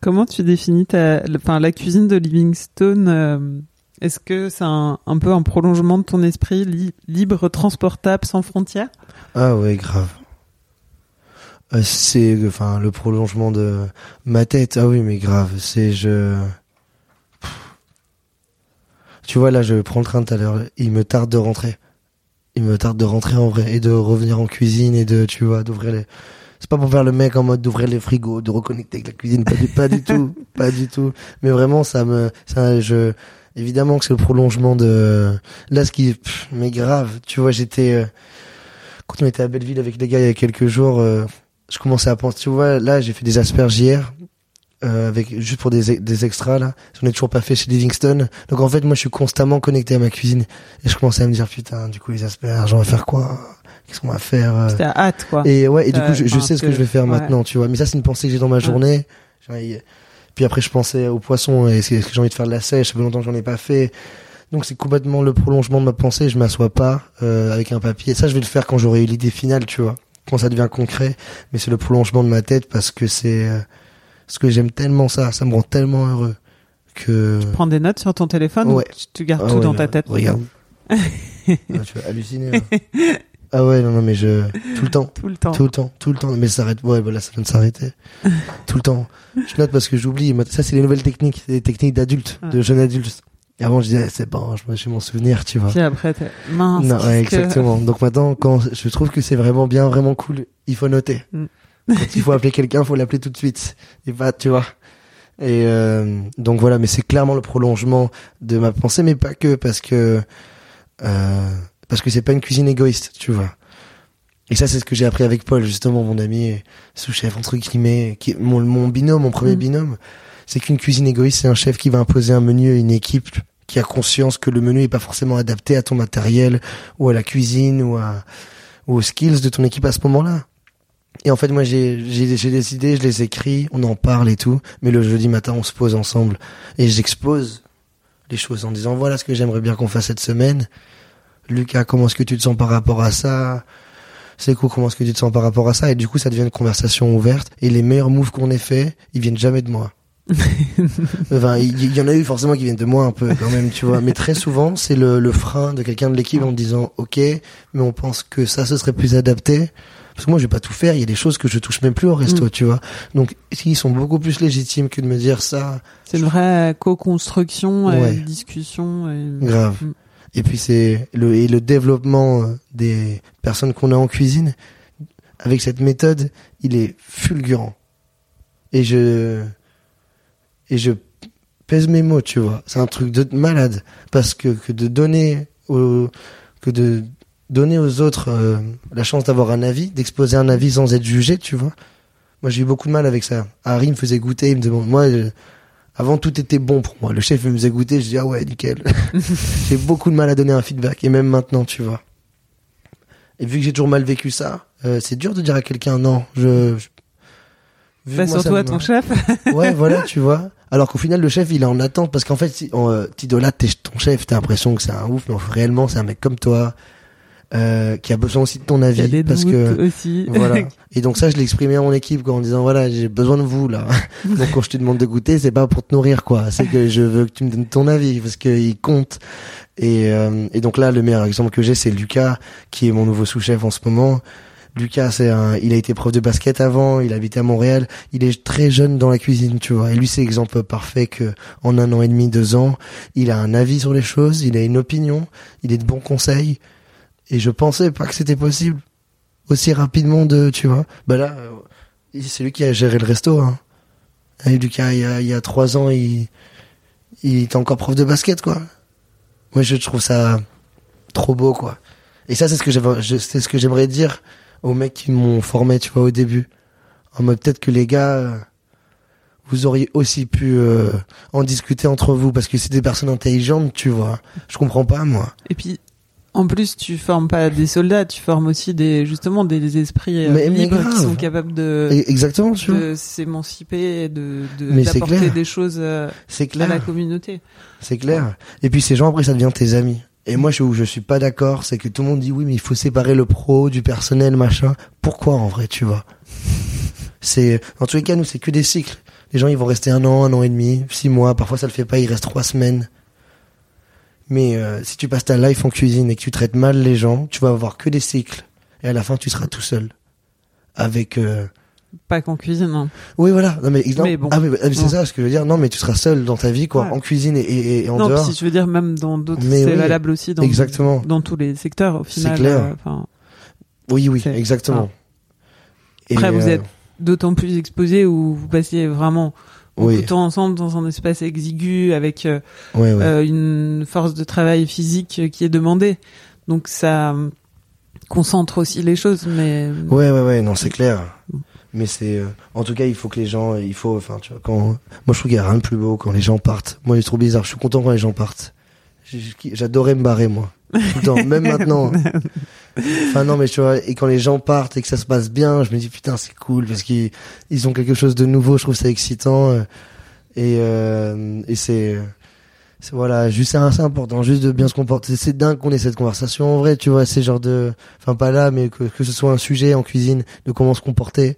Comment tu définis ta, enfin, la cuisine de Livingstone euh, Est-ce que c'est un, un peu un prolongement de ton esprit li- libre, transportable, sans frontières? Ah ouais, grave. Euh, c'est enfin le prolongement de ma tête. Ah oui, mais grave, c'est je. Tu vois là, je prends le train tout à l'heure, il me tarde de rentrer. Il me tarde de rentrer en vrai et de revenir en cuisine et de tu vois, d'ouvrir les c'est pas pour faire le mec en mode d'ouvrir les frigos, de reconnecter avec la cuisine, pas du, pas du [LAUGHS] tout, pas du tout. Mais vraiment, ça me, ça, je, évidemment que c'est le prolongement de, là, ce qui, pff, mais grave, tu vois, j'étais, euh, quand on était à Belleville avec les gars il y a quelques jours, euh, je commençais à penser, tu vois, là, j'ai fait des asperges hier, euh, avec, juste pour des, des extras, là. J'en ai toujours pas fait chez Livingston. Donc, en fait, moi, je suis constamment connecté à ma cuisine. Et je commençais à me dire, putain, du coup, les asperges, on va faire quoi? Qu'est-ce qu'on va faire? euh? T'as hâte, quoi. et ouais, et du coup, je, sais ce que, que- je vais faire ouais. maintenant, tu vois. Mais ça, c'est une pensée que j'ai dans ma journée. Puis après, je pensais aux poissons et est-ce que est-ce que j'ai envie de faire de la sèche Ça fait longtemps que j'en ai pas fait. Donc, c'est complètement le prolongement de ma pensée. Je m'assois pas euh, avec un papier. Ça, je vais le faire quand j'aurai eu l'idée finale, tu vois. Quand ça devient concret. Mais c'est le prolongement de ma tête parce que c'est euh, parce que j'aime tellement ça. Ça me rend tellement heureux que. Prends des notes sur ton téléphone Ouais. ou tu- tu gardes Ah tout ouais, dans là, ta tête? Regarde. [LAUGHS] Ah, tu vas halluciner. là. ah ouais, non, non, mais je tout le temps. Tout le temps. Tout le temps, tout le temps. Mais ça s'arrête. Ouais, voilà, ça vient de s'arrêter. [LAUGHS] tout le temps. Je note parce que j'oublie. Ça, c'est les nouvelles techniques. Les techniques d'adultes, Ouais. de jeunes adultes. Et avant, je disais, c'est bon, je j'ai mon souvenir, tu vois. Puis après, t'es mince. Non, ouais, que- exactement. Donc maintenant, quand je trouve que c'est vraiment bien, vraiment cool, il faut noter. Mm. Quand il faut appeler quelqu'un, il faut l'appeler tout de suite. Et pas, tu vois. Et euh, donc voilà, mais c'est clairement le prolongement de ma pensée, mais pas que parce que euh, parce que c'est pas une cuisine égoïste, tu vois. Et ça, c'est ce que j'ai appris avec Paul, justement, mon ami sous-chef entre guillemets, qui mon, mon binôme, mon premier Mm. binôme. C'est qu'une cuisine égoïste, c'est un chef qui va imposer un menu à une équipe qui a conscience que le menu est pas forcément adapté à ton matériel ou à la cuisine ou aux skills de ton équipe à ce moment-là. Et en fait, moi, j'ai des idées, je les écris, on en parle et tout. Mais le jeudi matin, on se pose ensemble et j'expose les choses en disant voilà ce que j'aimerais bien qu'on fasse cette semaine. Lucas, comment est-ce que tu te sens par rapport à ça? C'est quoi Comment est-ce que tu te sens par rapport à ça? Et du coup, ça devient une conversation ouverte. Et les meilleurs moves qu'on ait fait, ils viennent jamais de moi. [LAUGHS] enfin, il y, en a eu forcément qui viennent de moi un peu quand même, tu vois. Mais très souvent, c'est le, le frein de quelqu'un de l'équipe en disant ok, mais on pense que ça, ce serait plus adapté. Parce que moi, je vais pas tout faire. Il y a des choses que je touche même plus au resto, Mm. tu vois. Donc, ils sont beaucoup plus légitimes que de me dire ça? C'est une vraie co-construction, et Ouais. discussion. et- Grave. Mm. Et puis c'est le et le développement euh, des personnes qu'on a en cuisine avec cette méthode, il est fulgurant. Et je et je pèse mes mots, tu vois. C'est un truc de malade parce que que de donner aux que de donner aux autres euh, la chance d'avoir un avis, d'exposer un avis sans être jugé, tu vois. Moi, j'ai eu beaucoup de mal avec ça. Harry me faisait goûter, il me demande moi je- avant tout était bon pour moi. Le chef il me faisait goûter, je dis ah ouais, nickel. [LAUGHS] j'ai beaucoup de mal à donner un feedback et même maintenant, tu vois. Et vu que j'ai toujours mal vécu ça, euh, c'est dur de dire à quelqu'un non, je, je... surtout à me- ton chef. [LAUGHS] Ouais, voilà, tu vois. Alors qu'au final, le chef, il est en attente parce qu'en fait, si, on, euh, t'idolâtres tes- ton chef, t'as l'impression que c'est un ouf, mais réellement, c'est un mec comme toi, euh, qui a besoin aussi de ton Il y a avis des parce que aussi. voilà. [LAUGHS] Et donc ça, je l'ai exprimé à mon équipe quoi, en disant voilà, j'ai besoin de vous là. [LAUGHS] donc quand je te demande de goûter, c'est pas pour te nourrir quoi, c'est que je veux que tu me donnes ton avis parce qu'il compte. Et, euh, et donc là, le meilleur exemple que j'ai, c'est Lucas, qui est mon nouveau sous-chef en ce moment. Lucas, c'est un, il a été prof de basket avant, il habitait à Montréal, il est très jeune dans la cuisine, tu vois. Et lui, c'est l'exemple parfait que, en un an et demi, deux ans, il a un avis sur les choses, il a une opinion, il est de bons conseils. Et je pensais pas que c'était possible aussi rapidement de, tu vois. Bah là, euh, c'est lui qui a géré le resto. Hein. Et Lucas, il y a, il y a trois ans, il, il encore prof de basket, quoi. Moi, je trouve ça trop beau, quoi. Et ça, c'est ce que j'aimerais dire aux mecs qui m'ont formé, tu vois, au début. En mode, peut-être que les gars, euh, vous auriez aussi pu euh, en discuter entre vous, parce que c'est des personnes intelligentes, tu vois. Je comprends pas, moi. Et puis, En plus, tu formes pas des soldats, tu formes aussi des justement des esprits euh, Mais- mais libres qui sont capables de, Exactement, tu de s'émanciper, de de- Mais c'est d'apporter clair. des choses à la communauté. C'est clair. Et puis ces gens après ça devient tes amis. Et moi je je suis pas d'accord, c'est que tout le monde dit oui mais il faut séparer le pro du personnel machin. Pourquoi en vrai, tu vois? C'est en tous les cas nous c'est que des cycles. Les gens ils vont rester un an, un an et demi, six mois. Parfois ça le fait pas, il reste trois semaines. Mais euh, si tu passes ta life en cuisine et que tu traites mal les gens, tu vas avoir que des cycles. Et à la fin tu seras tout seul. Avec euh, Pas qu'en cuisine. hein. oui voilà non mais, non, Mais bon. ah mais, ah, mais c'est Non. ça ce que je veux dire non mais tu seras seul dans ta vie quoi Ouais. en cuisine et, et, et en non, dehors si tu veux dire même dans d'autres, c'est oui. valable aussi dans exactement dans tous les secteurs au final. clair. euh, Oui, oui, C'est- exactement. Et, Après, vous euh, êtes d'autant plus exposés où vous passiez vraiment beaucoup Oui. de temps ensemble dans un espace exigu avec euh, une force de travail physique qui est demandée. Donc ça concentre aussi les choses, mais ouais, ouais, ouais, non, c'est clair. Mais c'est, euh, en tout cas, il faut que les gens, il faut, enfin, tu vois, quand, moi, je trouve qu'il y a rien de plus beau quand les gens partent. Moi, c'est trop bizarre. Je suis content quand les gens partent. J'adorais me barrer, moi. Tout le temps, [LAUGHS] même maintenant. Enfin, non, mais tu vois, et quand les gens partent et que ça se passe bien, je me dis, putain, c'est cool parce qu'ils, ils ont quelque chose de nouveau. Je trouve ça excitant. euh, Et, euh, et c'est, voilà, juste c'est c'est important, juste de bien se comporter. C'est dingue qu'on ait cette conversation en vrai, tu vois, c'est genre de, enfin pas là, mais que, que ce soit un sujet en cuisine de comment se comporter.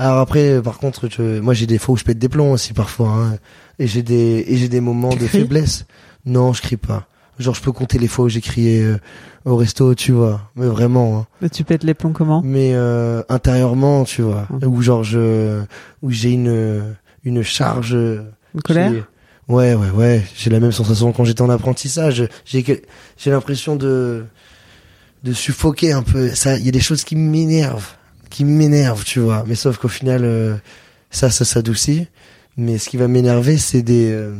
Alors après, euh, par contre, je, moi j'ai des fois où je pète des plombs aussi parfois, hein, et j'ai des et j'ai des moments de faiblesse. Non, je crie pas. Genre je peux compter les fois où j'ai crié euh, au resto, tu vois, mais vraiment. Hein mais tu pètes les plombs comment? Mais euh, intérieurement, tu vois, où genre je, où j'ai une une charge. Une colère? Ouais, ouais, ouais. J'ai la même sensation quand j'étais en apprentissage. J'ai j'ai l'impression de de suffoquer un peu. Ça, il y a des choses qui m'énervent, qui m'énervent, tu vois. Mais sauf qu'au final, euh, ça, ça s'adoucit. Mais ce qui va m'énerver, c'est des, euh,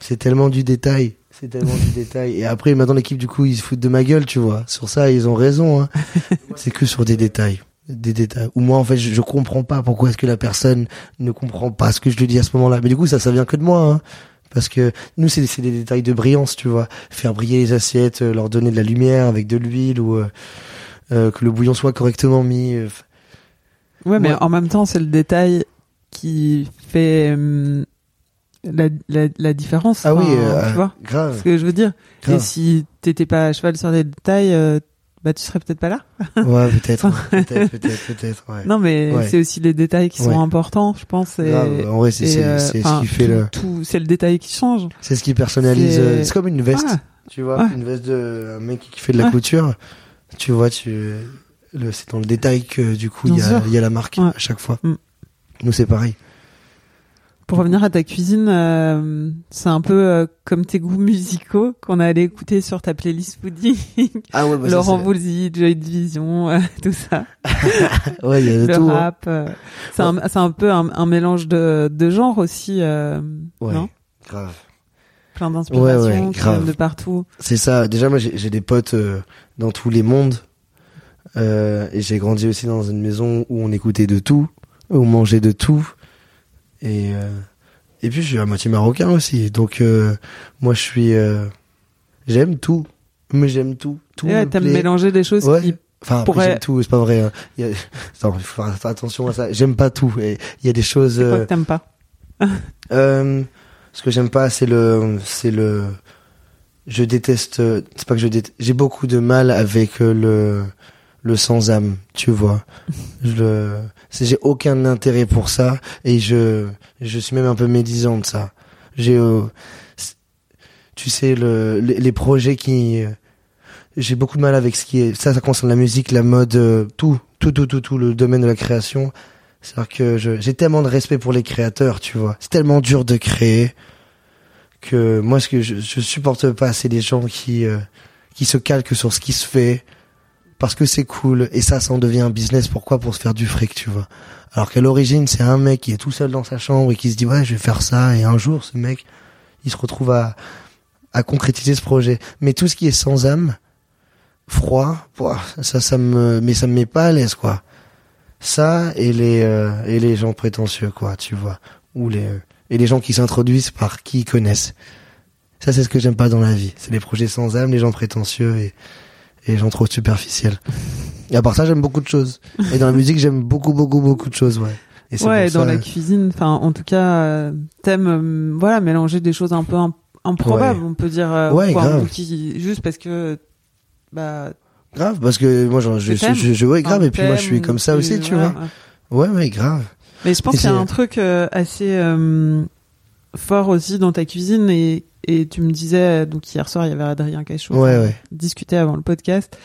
c'est tellement du détail. C'est tellement du [LAUGHS] détail. Et après, maintenant, l'équipe, du coup, ils se foutent de ma gueule, tu vois. Sur ça, ils ont raison, hein. [LAUGHS] c'est que sur des détails. Des détails. Ou moi, en fait, je, je comprends pas pourquoi est-ce que la personne ne comprend pas ce que je lui dis à ce moment-là. Mais du coup, ça, ça vient que de moi, hein. Parce que nous, c'est des détails de brillance, tu vois. Faire briller les assiettes, euh, leur donner de la lumière avec de l'huile ou euh, que le bouillon soit correctement mis. euh, Ouais, mais Ouais. en même temps, c'est le détail qui fait hum, la, la, la différence. Ah oui, euh, tu vois grave. ce que je veux dire. Et grave. si t'étais pas à cheval sur les détails, euh, bah tu serais peut-être pas là. Ouais, peut-être, [LAUGHS] peut-être, peut-être, peut-être. Ouais. Non, mais Ouais. c'est aussi les détails qui sont importants, je pense. Et, Grave. En vrai, c'est et, c'est euh, c'est ce qui fait tout- le, tout- c'est le détail qui change. c'est ce qui personnalise. C'est- euh, C'est comme une veste. Ah, Tu vois, une veste de un mec qui fait de la couture. Tu vois, tu c'est dans le détail que du coup il y a y la marque Ouais. à chaque fois. Mm. Nous c'est pareil. Pour revenir à ta cuisine, euh, c'est un peu euh, comme tes goûts musicaux qu'on allait écouter sur ta playlist foodie. [LAUGHS] Ah ouais, bah, Laurent Voulzy, Joy Division, euh, [LAUGHS] tout ça. [LAUGHS] Ouais, il y a de le tout. rap. c'est un, peu un, un mélange de, de genres aussi, euh, Ouais, non? grave. Plein d'inspirations Ouais, ouais, grave. de partout. C'est ça. Déjà, moi, j'ai des potes euh, dans tous les mondes. Euh, et j'ai grandi aussi dans une maison où on écoutait de tout, où on mangeait de tout. Et, euh, et puis, je suis à moitié marocain aussi. Donc, euh, moi, je suis... euh, j'aime tout. Mais j'aime tout. Tout ouais, me t'aimes mélanger des choses Ouais. qui... Enfin, pourrait- j'aime tout, c'est pas vrai. hein. Il y a... [LAUGHS] Attends, il faut faire attention à ça. J'aime pas tout. Et il y a des choses... C'est quoi euh, que t'aimes pas? Euh, ce que j'aime pas, c'est le, c'est le, je déteste, c'est pas que je déteste, j'ai beaucoup de mal avec euh, le, le sans âme, tu vois. [LAUGHS] Je, j'ai aucun intérêt pour ça et je, je suis même un peu médisant de ça. J'ai, euh, tu sais, le, les, les projets qui, j'ai beaucoup de mal avec ce qui est, ça, ça concerne la musique, la mode, euh, tout, tout, tout, tout, tout, le domaine de la création. C'est-à-dire que j'ai tellement de respect pour les créateurs, tu vois. C'est tellement dur de créer que moi, ce que je, je supporte pas, c'est les gens qui euh, qui se calquent sur ce qui se fait parce que c'est cool et ça, ça en devient un business. Pourquoi? Pour se faire du fric, tu vois. Alors qu'à l'origine, c'est un mec qui est tout seul dans sa chambre et qui se dit ouais, je vais faire ça et un jour, ce mec, il se retrouve à à concrétiser ce projet. Mais tout ce qui est sans âme, froid, ça, ça me, mais ça me met pas à l'aise, quoi ça et les euh, et les gens prétentieux quoi tu vois ou les euh, et les gens qui s'introduisent par qui ils connaissent Ça, c'est ce que j'aime pas dans la vie. C'est les projets sans âme, les gens prétentieux et, et les gens trop superficiels. Et à part ça, j'aime beaucoup de choses. Et dans la musique, j'aime beaucoup, beaucoup, beaucoup de choses, ouais. Et Ouais, pour dans ça- la cuisine, enfin, en tout cas, euh, t'aimes, euh, voilà, mélanger des choses un peu im- improbables, on peut dire, euh, Ouais, quoi, grave. qui, juste parce que, bah, Grave, parce que moi, genre, je, je, je, je- ouais, grave. Et puis moi, je suis comme ça aussi, tu vois. ouais. Ouais, grave. Mais je pense qu'il y a c'est- un truc euh, assez euh, fort aussi dans ta cuisine et, et tu me disais, donc hier soir, il y avait Adrien Cachot, Ouais, ouais. discutait avant le podcast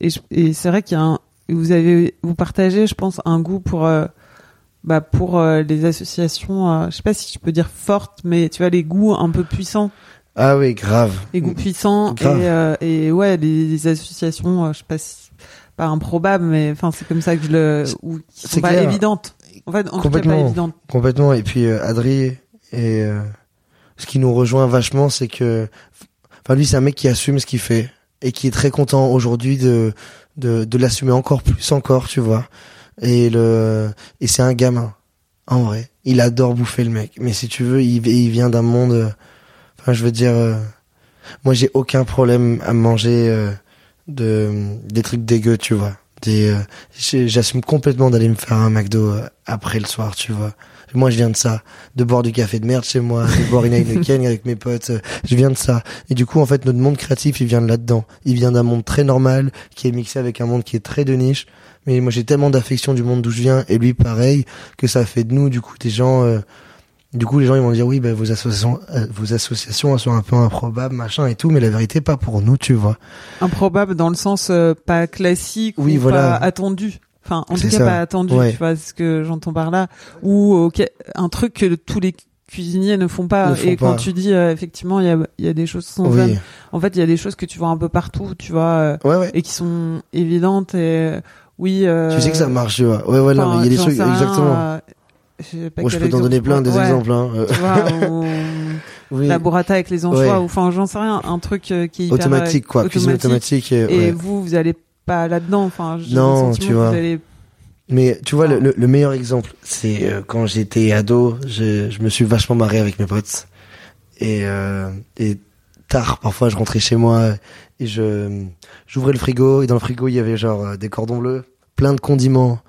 et, et c'est vrai qu'il y a un, vous avez, vous partagez, je pense, un goût pour, euh, bah, pour les associations, je sais pas si je peux dire fortes, mais tu vois, les goûts un peu puissants, Ah oui, grave. les goûts puissants et, Grave. euh, et ouais, les, les associations, euh, je sais pas si, pas improbables, mais enfin, c'est comme ça que je le, ou qui sont c'est pas clair. évidentes. En fait, en tout cas, pas Complètement. évidentes. Complètement. Et puis euh, Adri et euh, ce qui nous rejoint vachement, c'est que, enfin lui, c'est un mec qui assume ce qu'il fait et qui est très content aujourd'hui de de, de l'assumer encore plus encore, tu vois. Et le et c'est un gamin, en vrai. Il adore bouffer le mec. Mais si tu veux, il, il vient d'un monde. Enfin, je veux dire, euh, moi, j'ai aucun problème à manger euh, de des trucs dégueux, tu vois. Des, euh, j'assume complètement d'aller me faire un McDo euh, après le soir, tu vois. Moi, je viens de ça, de boire du café de merde chez moi, de boire une Heineken [LAUGHS] avec mes potes. euh, Je viens de ça. Et du coup, en fait, notre monde créatif, il vient de là-dedans. Il vient d'un monde très normal, qui est mixé avec un monde qui est très de niche. Mais moi, j'ai tellement d'affection du monde d'où je viens, et lui, pareil, que ça fait de nous, du coup, des gens. Du coup, les gens, ils vont dire oui, ben, vos associations, euh, vos associations, elles sont un peu improbables, machin et tout, mais la vérité, pas pour nous, tu vois. improbable dans le sens euh, pas classique Oui, ou voilà. pas attendu. Enfin, en tout cas ça. pas attendu, Ouais. tu vois, c'est ce que j'entends par là. Ou ok, un truc que tous les cuisiniers ne font pas. Ne font Et quand tu dis euh, effectivement, il y a, y a des choses sans oui. âme. En fait, il y a des choses que tu vois un peu partout, tu vois, euh, Ouais, ouais. et qui sont évidentes. Et oui. Euh, Tu sais que ça marche, tu vois. Ouais, ouais, non, il y a des trucs, sais rien, euh, Moi, je peux t'en donner plein des ouais, exemples, hein. euh, Tu vois, [LAUGHS] ou- oui. la burrata avec les anchois, Ouais. ou enfin, j'en sais rien, un truc euh, qui est hyper, automatique, euh, quoi. Cuisine automatique. Et, Et vous, vous allez pas là-dedans. Enfin, Non, tu vois. Vous allez... Mais tu vois, Ah. le, le- le meilleur exemple, c'est euh, quand j'étais ado, je, je me suis vachement marré avec mes potes. Et, euh, et tard, parfois, je rentrais chez moi et je j'ouvrais le frigo et dans le frigo, il y avait genre euh, des cordons bleus, plein de condiments.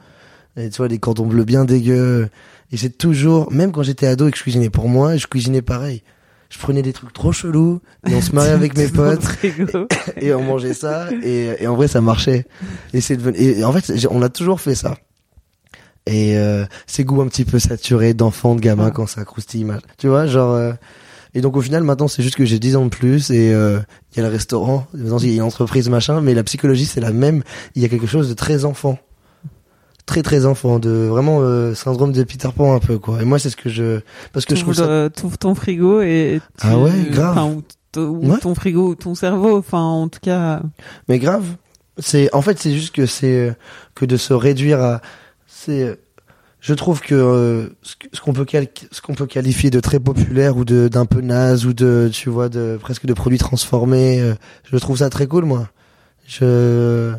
Et tu vois, des cordons bleus bien dégueux. Et c'est toujours, même quand j'étais ado et que je cuisinais pour moi, je cuisinais pareil. Je prenais des trucs trop chelous et on se mariait avec [LAUGHS] mes potes [LAUGHS] et on mangeait ça et, et en vrai ça marchait. Et c'est devenu et en fait on a toujours fait ça. Et euh, ces goûts un petit peu saturés d'enfants de gamins Ouais. quand ça croustille tu vois genre euh, et donc au final maintenant c'est juste que j'ai 10 ans de plus et euh, il y a le restaurant il y a une entreprise machin mais la psychologie c'est la même. Il y a quelque chose de très enfant très très enfant de vraiment euh, syndrome de Peter Pan un peu quoi et moi c'est ce que je parce que je trouve ça t'ouvres ton frigo et tu- Ah ouais, grave. enfin, ou, t- ou Ouais. ton frigo ou ton cerveau. Enfin, en tout cas, Mais grave. C'est en fait c'est juste que c'est euh, que de se réduire à c'est euh, je trouve que euh, ce que- qu'on peut ce qu'on peut qualifier de très populaire ou de d'un peu naze ou de tu vois de presque de produits transformés euh, je trouve ça très cool moi. Je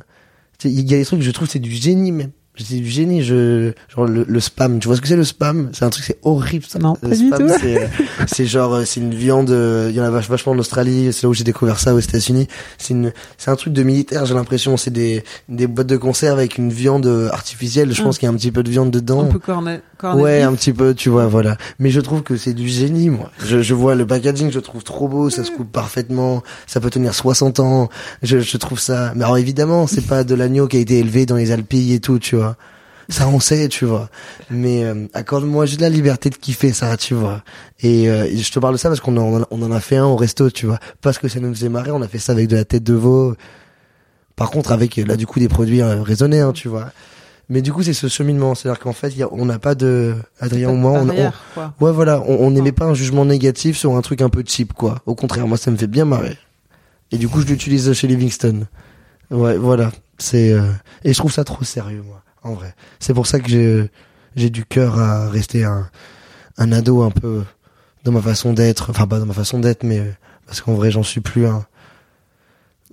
il y a des trucs je trouve c'est du génie même. C'est du génie, je genre le, le spam. Tu vois ce que c'est le spam? C'est un truc, c'est horrible. Ça. Non, le pas du spam, tout. c'est [LAUGHS] c'est genre euh, c'est une viande. euh, Il y en a vach- vachement en Australie. C'est là où j'ai découvert ça aux États-Unis. C'est une c'est un truc de militaire. J'ai l'impression. C'est des des boîtes de conserve avec une viande euh, artificielle. Je Mm. pense qu'il y a un petit peu de viande dedans. un peu cornet. Cornet Ouais, un petit peu, tu vois, voilà. Mais je trouve que c'est du génie, moi. Je, je vois le packaging, je trouve trop beau, ça se coupe parfaitement, ça peut tenir 60 ans. Je, je trouve ça. Mais alors évidemment, c'est pas de l'agneau qui a été élevé dans les Alpilles et tout, tu vois. Ça, on sait, tu vois. Mais euh, accorde-moi juste la liberté de kiffer ça, tu vois. Et euh, je te parle de ça parce qu'on en, on en a fait un au resto, tu vois. Parce que ça nous faisait marrer, on a fait ça avec de la tête de veau. Par contre, avec là du coup des produits euh, raisonnés, hein, tu vois. Mais du coup, c'est ce cheminement, c'est-à-dire qu'en fait, il y a- on n'a pas de Adrien ou moi, on, on. Ouais, voilà, on n'émet pas un jugement négatif sur un truc un peu cheap, quoi. Au contraire, moi, ça me fait bien marrer. Et du coup, je l'utilise chez Livingston. Ouais, voilà. C'est euh, et je trouve ça trop sérieux, moi, en vrai. C'est pour ça que j'ai j'ai du cœur à rester un un ado un peu dans ma façon d'être. Enfin, pas dans ma façon d'être, mais parce qu'en vrai, j'en suis plus un.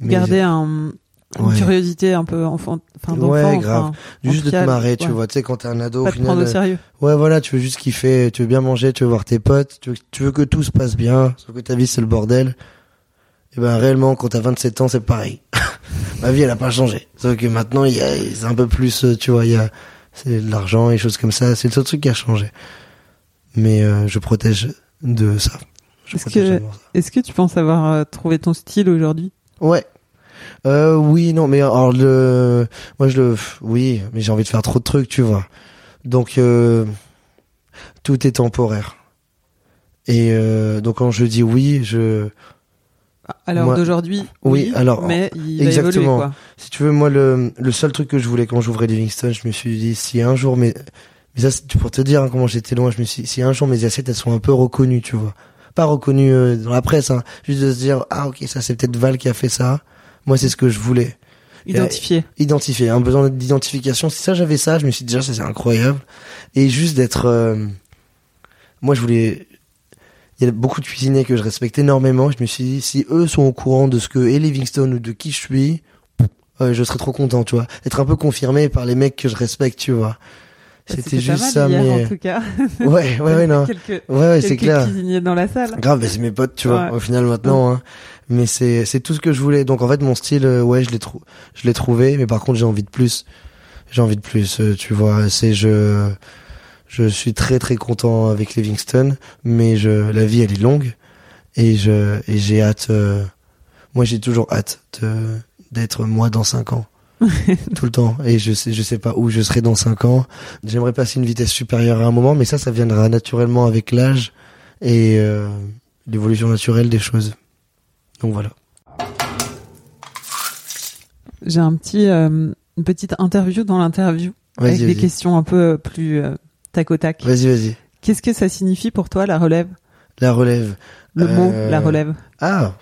Mais- Garder un, Une Ouais. curiosité un peu enfant, enfin d'enfant. Ouais, enfin, grave. en Juste de te marrer, tu vois. Tu sais, quand t'es un ado, Pas au te final. prendre au euh, sérieux. Ouais, voilà, tu veux juste kiffer, tu veux bien manger, tu veux voir tes potes, tu veux, tu veux que tout se passe bien, sauf que ta vie c'est le bordel. Et ben réellement, quand t'as 27 ans, c'est pareil. [LAUGHS] Ma vie, elle a pas changé. Sauf que maintenant, il y a, c'est un peu plus, euh, tu vois, il y a, c'est de l'argent et choses comme ça. C'est le seul truc qui a changé. Mais euh, je protège de ça. Est-ce que-. Est-ce que tu penses avoir euh, trouvé ton style aujourd'hui? Ouais. Euh, oui, non, mais alors le, moi je le, oui, mais j'ai envie de faire trop de trucs, tu vois. Donc euh, tout est temporaire. Et euh, donc quand je dis oui, je, Alors Moi- d'aujourd'hui, Oui, alors, mais il exactement. va évoluer quoi. si tu veux, moi le, le seul truc que je voulais quand j'ouvrais Livingston, je me suis dit si un jour, mais, mais ça c'est pour te dire hein, comment j'étais loin, je me suis, dit, si un jour mes assiettes elles sont un peu reconnues, tu vois, pas reconnues euh, dans la presse, hein, juste de se dire ah ok ça c'est peut-être Val qui a fait ça. Moi c'est ce que je voulais. Identifié. identifier, un besoin d'identification. Si ça j'avais ça, je me suis dit déjà ça c'est incroyable. Et juste d'être, euh, moi je voulais, il y a beaucoup de cuisiniers que je respecte énormément. Je me suis dit si eux sont au courant de ce que est Livingstone ou de qui je suis, euh, je serais trop content, tu vois. Être un peu confirmé par les mecs que je respecte, tu vois. C'était juste mal ça, hier, mais en tout cas. [LAUGHS] ouais, ouais, ouais, non, quelques ouais, ouais, c'est quelques clair. cuisiniers dans la salle. Grave, c'est mes potes, tu vois, Ouais. au final maintenant. Hein. Mais c'est c'est tout ce que je voulais. Donc en fait, mon style, euh, ouais, je l'ai trou je l'ai trouvé, mais par contre, j'ai envie de plus. J'ai envie de plus, euh, tu vois. C'est je je suis très très content avec Livingston, mais je la vie elle est longue et je et j'ai hâte. euh, moi, j'ai toujours hâte de d'être moi dans cinq ans. [LAUGHS] tout le temps et je sais je sais pas où je serai dans cinq ans j'aimerais passer une vitesse supérieure à un moment mais ça ça viendra naturellement avec l'âge et euh, l'évolution naturelle des choses. Donc voilà. J'ai un petit, euh, une petite interview dans l'interview avec des questions un peu plus euh, tac au tac. Vas-y, vas-y. Qu'est-ce que ça signifie pour toi la relève? La relève. Le mot Euh, la relève. Ah.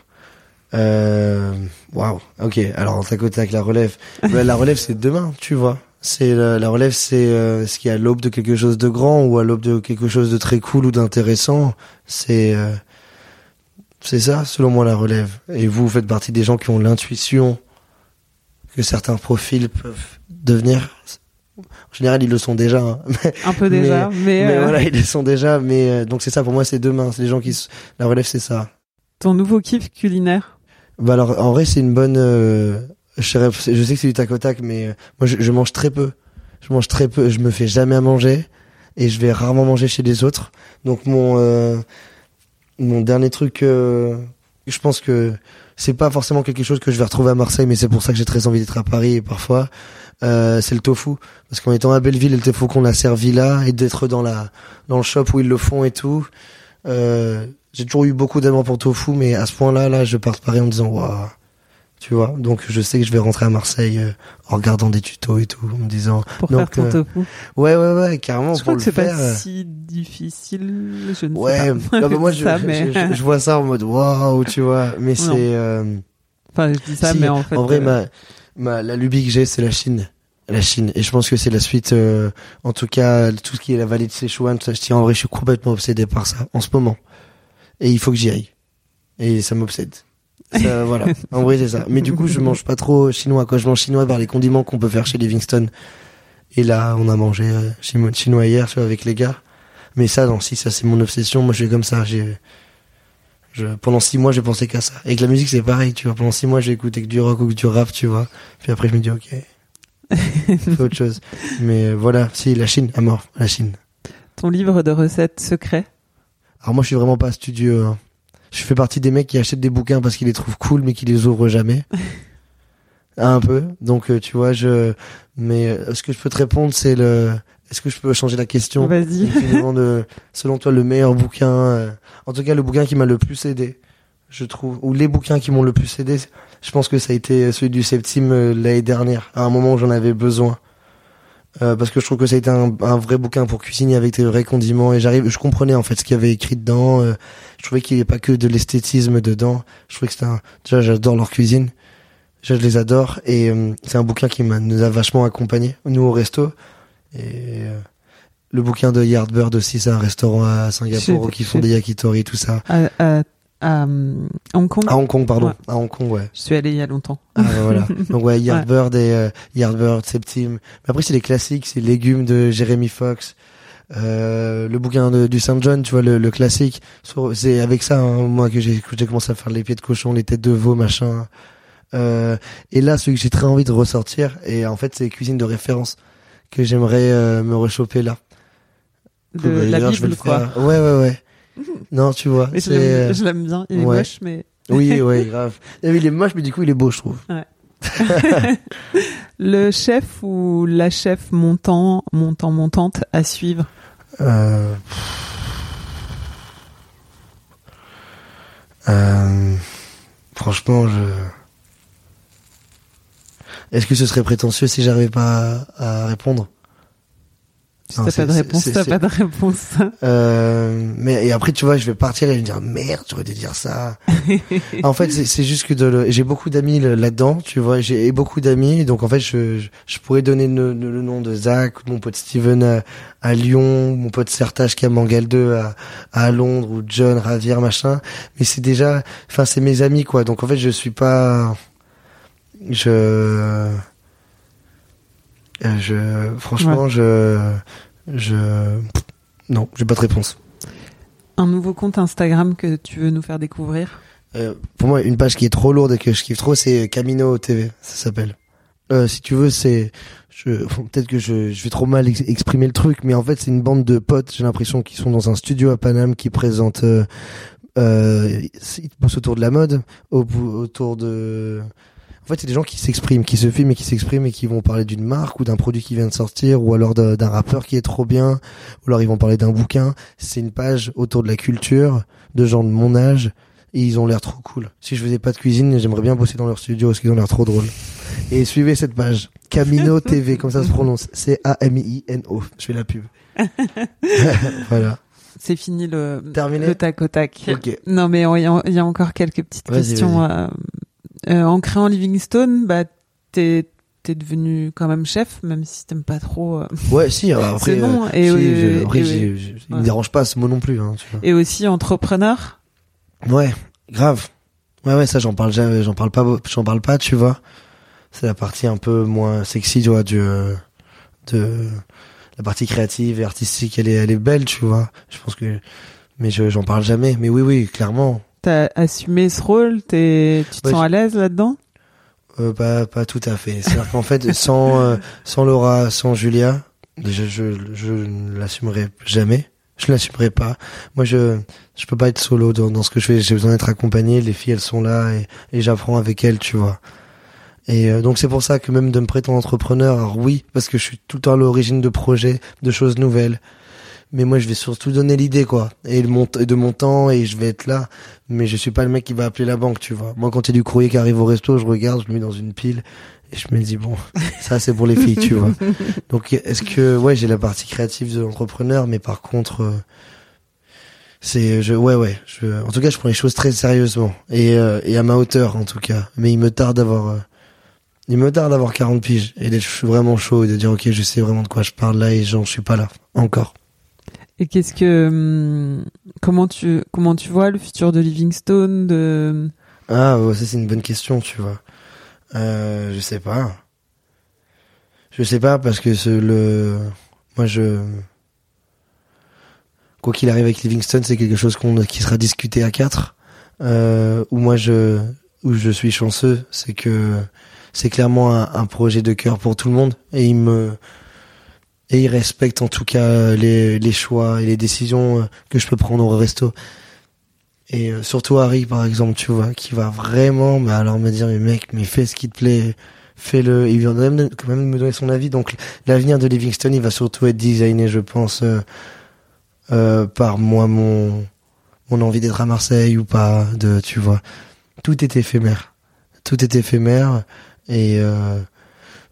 Euh, Waouh. Ok. Alors tac au tac la relève. [LAUGHS] Bah, la relève c'est demain, tu vois. C'est la, la relève, c'est euh, ce qui est à l'aube de quelque chose de grand ou à l'aube de quelque chose de très cool ou d'intéressant. C'est euh, c'est ça, selon moi, la relève. Et vous, vous faites partie des gens qui ont l'intuition que certains profils peuvent devenir. En général, ils le sont déjà. hein. [LAUGHS] Mais, Un peu déjà, mais, mais euh, voilà, [LAUGHS] ils le sont déjà. Mais euh, donc c'est ça pour moi, c'est demain. C'est les gens qui. La relève, c'est ça. ton nouveau kiff culinaire? Bah alors en vrai c'est une bonne. euh, je, sais, que c'est du tac au tac, mais euh, moi je, je mange très peu. Je mange très peu. Je me fais jamais à manger et je vais rarement manger chez les autres. Donc mon euh, mon dernier truc, euh, je pense que c'est pas forcément quelque chose que je vais retrouver à Marseille, mais c'est pour ça que j'ai très envie d'être à Paris et parfois. Euh, c'est le tofu parce qu'en étant à Belleville le tofu qu'on a servi là et d'être dans la dans le shop où ils le font et tout euh, j'ai toujours eu beaucoup d'amour pour tofu mais à ce point-là là je pars de Paris en me disant waouh tu vois donc je sais que je vais rentrer à Marseille euh, en regardant des tutos et tout en me disant Pour Donc, faire ton euh, tofu. ouais ouais ouais carrément Je pour crois que le c'est faire pas euh, si difficile. Je ne ouais sais pas. [LAUGHS] non, mais moi je, Ça, mais- je- je vois ça en mode waouh tu vois mais c'est euh, Enfin, je dis ça, Si, mais en fait. en vrai, ma, ma, la lubie que j'ai, c'est la Chine. La Chine. Et je pense que c'est la suite, euh, en tout cas, tout ce qui est la vallée de Sichuan, tout ça, je dis, en vrai, je suis complètement obsédé par ça, en ce moment. Et il faut que j'y aille. Et ça m'obsède. Ça, [LAUGHS] voilà. En vrai, c'est ça. Mais du coup, je mange pas trop chinois, quoi. Je mange chinois par les condiments qu'on peut faire chez Livingston. Et là, on a mangé euh, chino- chinois hier, tu vois, avec les gars. Mais ça, non, si, ça, c'est mon obsession. Moi, je suis comme ça. J'ai, je, pendant six mois, j'ai pensé qu'à ça. Et avec la musique, c'est pareil, tu vois. Pendant six mois, j'ai écouté que du rock ou que du rap, tu vois. Puis après, je me dis, ok, [LAUGHS] fais autre chose. Mais euh, voilà, si, la Chine, à mort, la Chine. Ton livre de recettes secret. Alors moi, je suis vraiment pas studieux. hein. Je fais partie des mecs qui achètent des bouquins parce qu'ils les trouvent cool, mais qui les ouvrent jamais. [LAUGHS] Un peu. Donc, euh, tu vois, je. Mais euh, ce que je peux te répondre, c'est le. Est-ce que je peux changer la question? Vas-y. Euh, selon toi, le meilleur bouquin. euh, En tout cas, le bouquin qui m'a le plus aidé, je trouve, ou les bouquins qui m'ont le plus aidé, je pense que ça a été celui du Septime euh, l'année dernière, à un moment où j'en avais besoin. Euh, parce que je trouve que ça a été un, un vrai bouquin pour cuisiner avec des vrais condiments et j'arrive, je comprenais en fait ce qu'il y avait écrit dedans. euh, je trouvais qu'il n'y avait pas que de l'esthétisme dedans. Je trouvais que c'était un, déjà j'adore leur cuisine, je les adore et euh, c'est un bouquin qui m'a, nous a vachement accompagnés nous au resto et euh, le bouquin de Yardbird aussi, c'est un restaurant à Singapour où qui font des yakitori tout ça. À, à à euh, Hong Kong. À Hong Kong, pardon. Ouais. À Hong Kong, ouais. Je suis allée il y a longtemps. Ah, ouais, voilà. [LAUGHS] Donc ouais, Yardbird et euh, Yardbird, Septime. Mais après c'est les classiques, c'est Légumes de Jeremy Fox. Euh, le bouquin de, du Saint John, tu vois, le, le classique. C'est avec ça, hein, moi, que j'ai que j'ai commencé à faire les pieds de cochon, les têtes de veau, machin. Euh, et là, celui que j'ai très envie de ressortir, et en fait, c'est cuisine de référence que j'aimerais euh, me rechoper là. De Bah, la d'ailleurs, je vais Bible, le quoi. Ouais, ouais, ouais. [LAUGHS] Non, tu vois. Mais je l'aime- bien. Il est ouais. moche, mais [LAUGHS] Oui, ouais, grave. Il est moche, mais du coup, il est beau, je trouve. [LAUGHS] le chef ou la chef montant, montant, montante à suivre. Euh... Euh... Franchement, je. Est-ce que ce serait prétentieux si j'arrivais pas à répondre? Si t'as pas de réponse, t'as pas de réponse. euh... Mais et après, tu vois, je vais partir et je vais dire merde, j'aurais dû dire ça. en fait, c'est juste que le... j'ai beaucoup d'amis là-dedans, tu vois, j'ai beaucoup d'amis, donc en fait, je, je, je pourrais donner le, nom de Zach, mon pote Steven à, à Lyon, mon pote Sertage qui à Mangal 2 à, à Londres, ou John Ravière, machin. Mais c'est déjà, enfin, c'est mes amis, quoi. Donc en fait, je suis pas, je, je, franchement, je, je, non, j'ai pas de réponse. Un nouveau compte Instagram que tu veux nous faire découvrir? Euh, pour moi, une page qui est trop lourde et que je kiffe trop, c'est Camino TV, ça s'appelle. Euh, si tu veux, c'est, je, peut-être que je, je vais trop mal ex- exprimer le truc, mais en fait, c'est une bande de potes. J'ai l'impression qu'ils sont dans un studio à Paname qui présente, euh, euh, ils bossent autour de la mode, au, autour de. En fait, c'est des gens qui s'expriment, qui se filment et qui s'expriment et qui vont parler d'une marque ou d'un produit qui vient de sortir ou alors d'un rappeur qui est trop bien ou alors ils vont parler d'un bouquin. C'est une page autour de la culture de gens de mon âge et ils ont l'air trop cool. Si je faisais pas de cuisine, j'aimerais bien bosser dans leur studio parce qu'ils ont l'air trop drôles. Et suivez cette page. Camino [LAUGHS] TV, comme ça se prononce. C-A-M-I-N-O. Je fais la pub. [LAUGHS] voilà. C'est fini le, Terminé le tac au tac. Ok. Non, mais il y, a- il y a encore quelques petites questions. euh, euh, en créant Livingstone, bah, t'es t'es devenu quand même chef, même si t'aimes pas trop. euh, [LAUGHS] Ouais, si, [LAUGHS] après, bon, euh, et si, oui, je- après, et il Ouais. me dérange pas ce mot non plus, hein, tu vois. Et aussi entrepreneur. Ouais, grave. Ouais, ouais, ça, j'en parle j'en parle pas, j'en parle pas, tu vois. C'est la partie un peu moins sexy, tu vois, du, de, la partie créative et artistique, elle est, elle est belle, tu vois. Je pense que, mais je, j'en parle jamais. Mais oui, oui, clairement. T'as assumé ce rôle. T'es, tu te Ouais, sens à l'aise là-dedans? Euh, pas, pas tout à fait. C'est-à-dire qu'en fait, sans, euh, sans Laura, sans Julia, je, je ne l'assumerai jamais. Je ne l'assumerai pas. Moi, je, je peux pas être solo dans, dans ce que je fais. J'ai besoin d'être accompagné. Les filles, elles sont là et, et j'apprends avec elles, tu vois. Et euh, donc, c'est pour ça que même de me prétendre entrepreneur, alors oui, parce que je suis tout le temps à l'origine de projets, de choses nouvelles. Mais moi, je vais surtout donner l'idée, quoi. Et, le de mon temps, et je vais être là. Mais je suis pas le mec qui va appeler la banque, tu vois. Moi, quand il y a du courrier qui arrive au resto, je regarde, je le mets dans une pile. Et je me dis, bon, [LAUGHS] ça, c'est pour les filles, tu vois. Donc, est-ce que, ouais, j'ai la partie créative de l'entrepreneur, mais par contre, euh, c'est, je, ouais, ouais, je, en tout cas, je prends les choses très sérieusement. Et, euh, et à ma hauteur, en tout cas. Mais il me tarde d'avoir, euh, il me tarde d'avoir 40 piges et d'être vraiment chaud et de dire, ok, je sais vraiment de quoi je parle là et j'en suis pas là. Encore. Et qu'est-ce que, hum, comment tu, comment tu vois le futur de Livingstone de, Ah, ça c'est une bonne question, tu vois. Euh, je sais pas. Je sais pas parce que ce, le, moi je, quoi qu'il arrive avec Livingston, c'est quelque chose qu'on, qui sera discuté à quatre. Euh, où moi je, où je suis chanceux, c'est que c'est clairement un, un projet de cœur pour tout le monde et il me, et il respecte en tout cas les, les choix et les décisions euh, que je peux prendre au resto. Et euh, surtout Harry, par exemple, tu vois, qui va vraiment, mais alors me dire, mais mec, mais fais ce qui te plaît, fais-le. Il vient de même, quand même me donner son avis. Donc, l'avenir de Livingstone, il va surtout être designé, je pense, euh, euh, par moi, mon, mon envie d'être à Marseille ou pas, de, tu vois. Tout est éphémère. Tout est éphémère. Et, euh,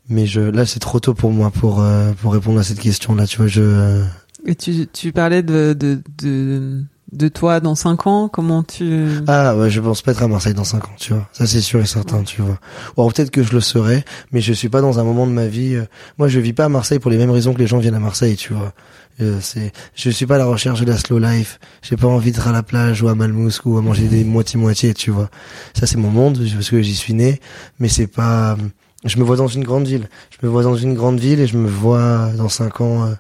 mais je, là, c'est trop tôt pour moi pour, euh, pour répondre à cette question-là, tu vois, je, euh, et tu, tu parlais de, de, de, de toi dans 5 ans Comment tu Ah ouais, je pense pas être à Marseille dans 5 ans, tu vois. Ça c'est sûr et certain, tu vois. Ou alors peut-être que je le serai, mais je suis pas dans un moment de ma vie. euh, Moi, je vis pas à Marseille pour les mêmes raisons que les gens viennent à Marseille, tu vois. Euh, c'est, je suis pas à la recherche de la slow life. J'ai pas envie d'être à la plage ou à Malmousk ou à manger des moitié moitié, tu vois. Ça c'est mon monde parce que j'y suis né, mais c'est pas. Je me vois dans une grande ville. Je me vois dans une grande ville et je me vois dans 5 ans. euh,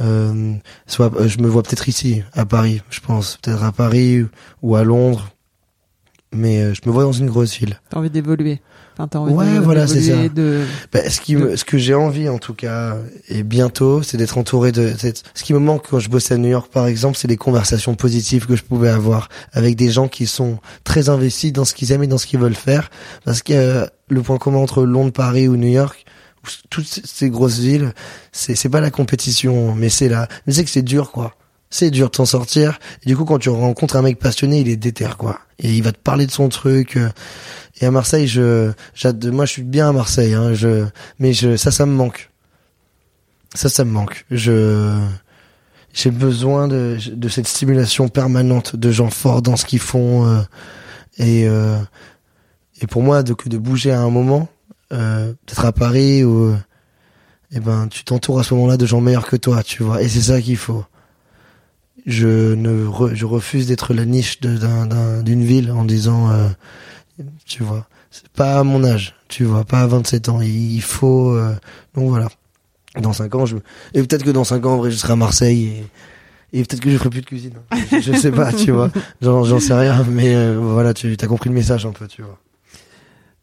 euh, soit euh, je me vois peut-être ici à Paris je pense peut-être à Paris ou- à Londres mais je me vois dans une grosse ville T'as envie d'évoluer enfin, envie Ouais, de- voilà, c'est ça. De... bah, ce qui me, ce que j'ai envie en tout cas et bientôt c'est d'être entouré de c'est- ce qui me manque quand je bossais à New York par exemple c'est les conversations positives que je pouvais avoir avec des gens qui sont très investis dans ce qu'ils aiment et dans ce qu'ils veulent faire. Parce que euh, le point commun entre Londres Paris ou New York toutes ces- grosses villes c'est c'est pas la compétition mais c'est la mais c'est que c'est dur quoi. C'est dur de s'en sortir. Et du coup quand tu rencontres un mec passionné il est déter quoi. Et il va te parler de son truc euh, et à Marseille je moi je suis bien à Marseille hein, je mais je ça ça me manque. Ça ça me manque. Je j'ai besoin de de cette stimulation permanente de gens forts dans ce qu'ils font euh, et euh, et pour moi de bouger à un moment euh, peut-être à Paris ou eh ben tu t'entoures à ce moment-là de gens meilleurs que toi tu vois et c'est ça qu'il faut. Je ne je refuse d'être la niche d'une ville en disant euh, tu vois. C'est pas à mon âge tu vois pas à 27 ans. Il, faut euh, donc voilà. Dans 5 ans je et peut-être que dans 5 ans en vrai je serai à Marseille et et peut-être que je ferai plus de cuisine. Je, je sais pas tu vois. [LAUGHS] J'en j'en sais rien mais euh, voilà tu as compris le message un peu tu vois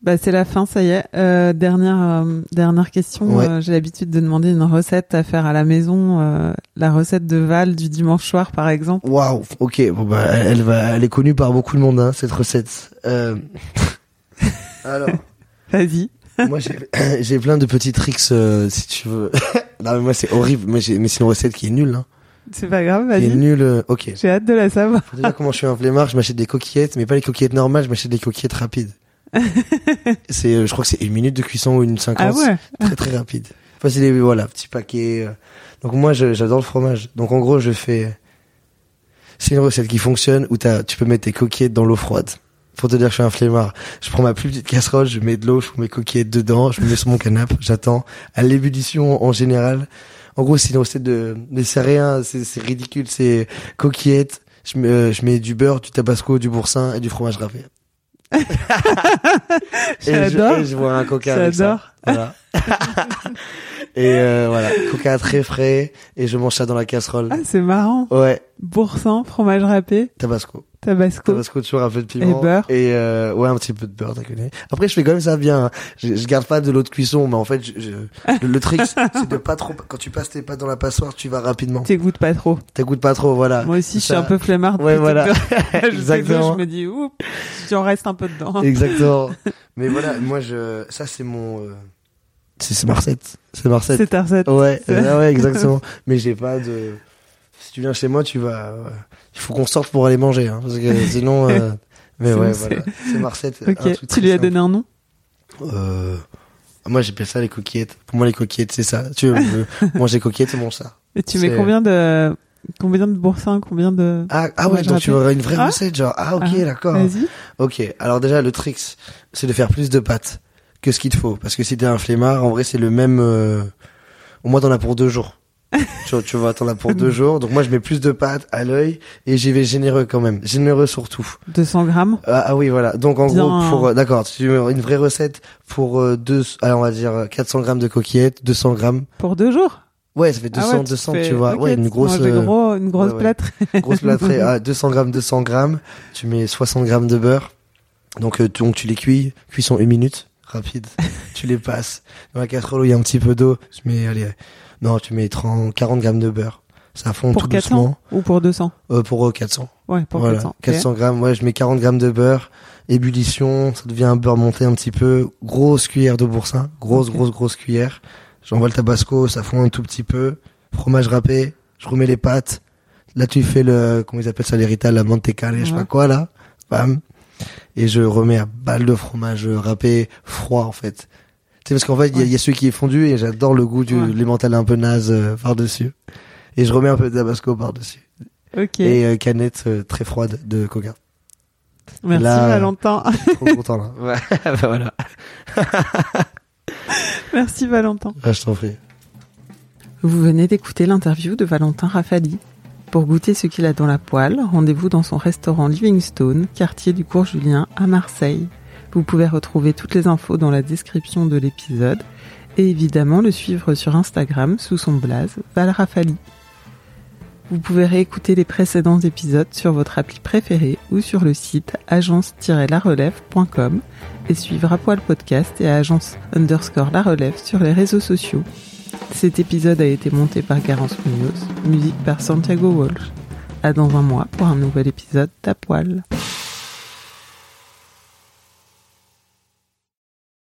Bah, c'est la fin, ça y est. Euh, dernière, euh, dernière question. Ouais. Euh, J'ai l'habitude de demander une recette à faire à la maison. euh, la recette de Val du dimanche soir, par exemple. Waouh, ok, bon bah elle, va, elle est connue par beaucoup de monde hein, cette recette. Euh... [LAUGHS] Alors, Vas-y. moi j'ai [COUGHS] j'ai plein de petits tricks euh, si tu veux. [LAUGHS] non mais moi c'est horrible, mais j'ai mais c'est une recette qui est nulle, hein. C'est pas grave, Qui est vas-y. nulle. euh, Ok. J'ai hâte de la savoir. Faut déjà comment je suis un flemmard, je m'achète des coquillettes, mais pas les coquillettes normales, je m'achète des coquillettes rapides. C'est, euh, je crois que c'est une minute de cuisson ou une cinquante. Ah ouais. très très rapide. Enfin, c'est des voilà, petits paquets. euh. Donc moi, j'adore le fromage. Donc en gros, je fais. C'est une recette qui fonctionne où t'as, tu peux mettre tes coquillettes dans l'eau froide. Pour te dire que je suis un flemmard. Je prends ma plus petite casserole, je mets de l'eau, je mets mes coquillettes dedans, je me mets sur mon canapé, j'attends. À l'ébullition, en général. En gros, c'est une recette de, mais c'est rien, c'est, c'est ridicule, c'est coquillettes. Je mets, euh, je mets du beurre, du tabasco, du boursin et du fromage râpé. Et je, J'adore. et je bois un coca. J'adore. Voilà. [LAUGHS] et euh, voilà, coca très frais et je mange ça dans la casserole. Ah, c'est marrant. Ouais, Boursin, fromage râpé, tabasco. tabasco. Tabasco toujours un peu de piment Et beurre. et euh, ouais un petit peu de beurre, t'as connu. Après je fais quand même ça bien. hein. Je, je garde pas de l'eau de cuisson, mais en fait je, je- le, le trick c'est de pas trop quand tu passes tes pâtes dans la passoire, tu vas rapidement. T'écoutes pas trop. T'écoutes pas trop, voilà. Moi aussi, je suis un peu flemmarde. Ouais, voilà. [LAUGHS] sais [LAUGHS] Exactement. Je me dis, oups, j'en reste un peu dedans. Exactement. Mais voilà, moi je ça c'est mon euh, c'est c'est ma recette. C'est ma recette. C'est ta recette. Ouais, ouais, [LAUGHS] exactement. Mais j'ai pas de. Si tu viens chez moi, tu vas. Il faut qu'on sorte pour aller manger, hein, parce que [LAUGHS] sinon. euh, Mais ouais, c'est- voilà. C'est ma recette. un Ok. truc Tu lui as donné un nom? Euh... Moi, j'appelle ça les coquillettes. Pour moi, les coquillettes, c'est ça. Tu veux veux [LAUGHS] manger coquillettes, c'est bon ça. Et tu mets combien de combien de boursins, combien de Ah, ah ouais, donc tu aurais une vraie Ah. recette, genre. Ah, ok, Ah, d'accord. Vas-y. Ok. Alors déjà, le trick, c'est de faire plus de pâtes que ce qu'il te faut, parce que si t'es un flemmard, en vrai, c'est le même. euh, Au moins, t'en as pour deux jours. [LAUGHS] tu, vois, tu vois, t'en as pour deux jours. Donc moi, je mets plus de pâtes à l'œil et j'y vais généreux quand même. Généreux surtout. 200 grammes? Ah, ah oui, voilà. Donc en Bien. gros, pour euh, d'accord, tu une vraie recette pour euh, deux, alors on va dire euh, 400 grammes de coquillettes, 200 grammes. Pour deux jours? Ouais, ça fait 200, Ah ouais, 200, fais- tu vois. ouais, une grosse, euh, gros, une grosse ouais, ouais. plâtre. grosse plâtrée. [LAUGHS] Ah, 200 grammes, 200 grammes. Tu mets 60 grammes de beurre. Donc, euh, tu- donc tu les cuis. Cuisson une minute, rapide. [LAUGHS] tu les passes dans la casserole où il y a un petit peu d'eau. Tu mets, allez, non, tu mets 30, 40 grammes de beurre. Ça fond Pour tout 400 doucement. ou pour 200 Euh, pour euh, 400. Ouais, pour voilà, 400. ok. 400 grammes. Ouais, je mets 40 grammes de beurre. Ébullition, ça devient un beurre monté un petit peu. Grosse cuillère de boursin. Grosse, grosse, grosse cuillère. J'envoie le tabasco, ça fond un tout petit peu. Fromage râpé. Je remets les pâtes. Là, tu fais le, comment ils appellent ça, l'héritage, la mantecale, je sais Ouais. pas quoi, là. Bam. Et je remets à balle de fromage râpé froid, en fait. Tu sais, parce qu'en fait, il y a- il y, a celui qui est fondu et j'adore le goût du Ouais. l'emmental un peu naze euh, par-dessus. Et je remets un peu de tabasco par-dessus. Ok. et euh, canette euh, très froide de coca. Merci là, euh, Valentin. Trop content là. [LAUGHS] Ouais, bah voilà. [LAUGHS] Merci Valentin. Ah, je t'en prie. Vous venez d'écouter l'interview de Valentin Rafali. Pour goûter ce qu'il a dans la poêle, rendez-vous dans son restaurant Livingstone, quartier du Cours Julien à Marseille. Vous pouvez retrouver toutes les infos dans la description de l'épisode et évidemment le suivre sur Instagram sous son blaze Val Rafali. Vous pouvez réécouter les précédents épisodes sur votre appli préférée ou sur le site agence-larelève.com et suivre à poil podcast et agence underscore la relève sur les réseaux sociaux. Cet épisode a été monté par Garance Munoz, musique par Santiago Walsh. À dans un mois pour un nouvel épisode d'Apoil.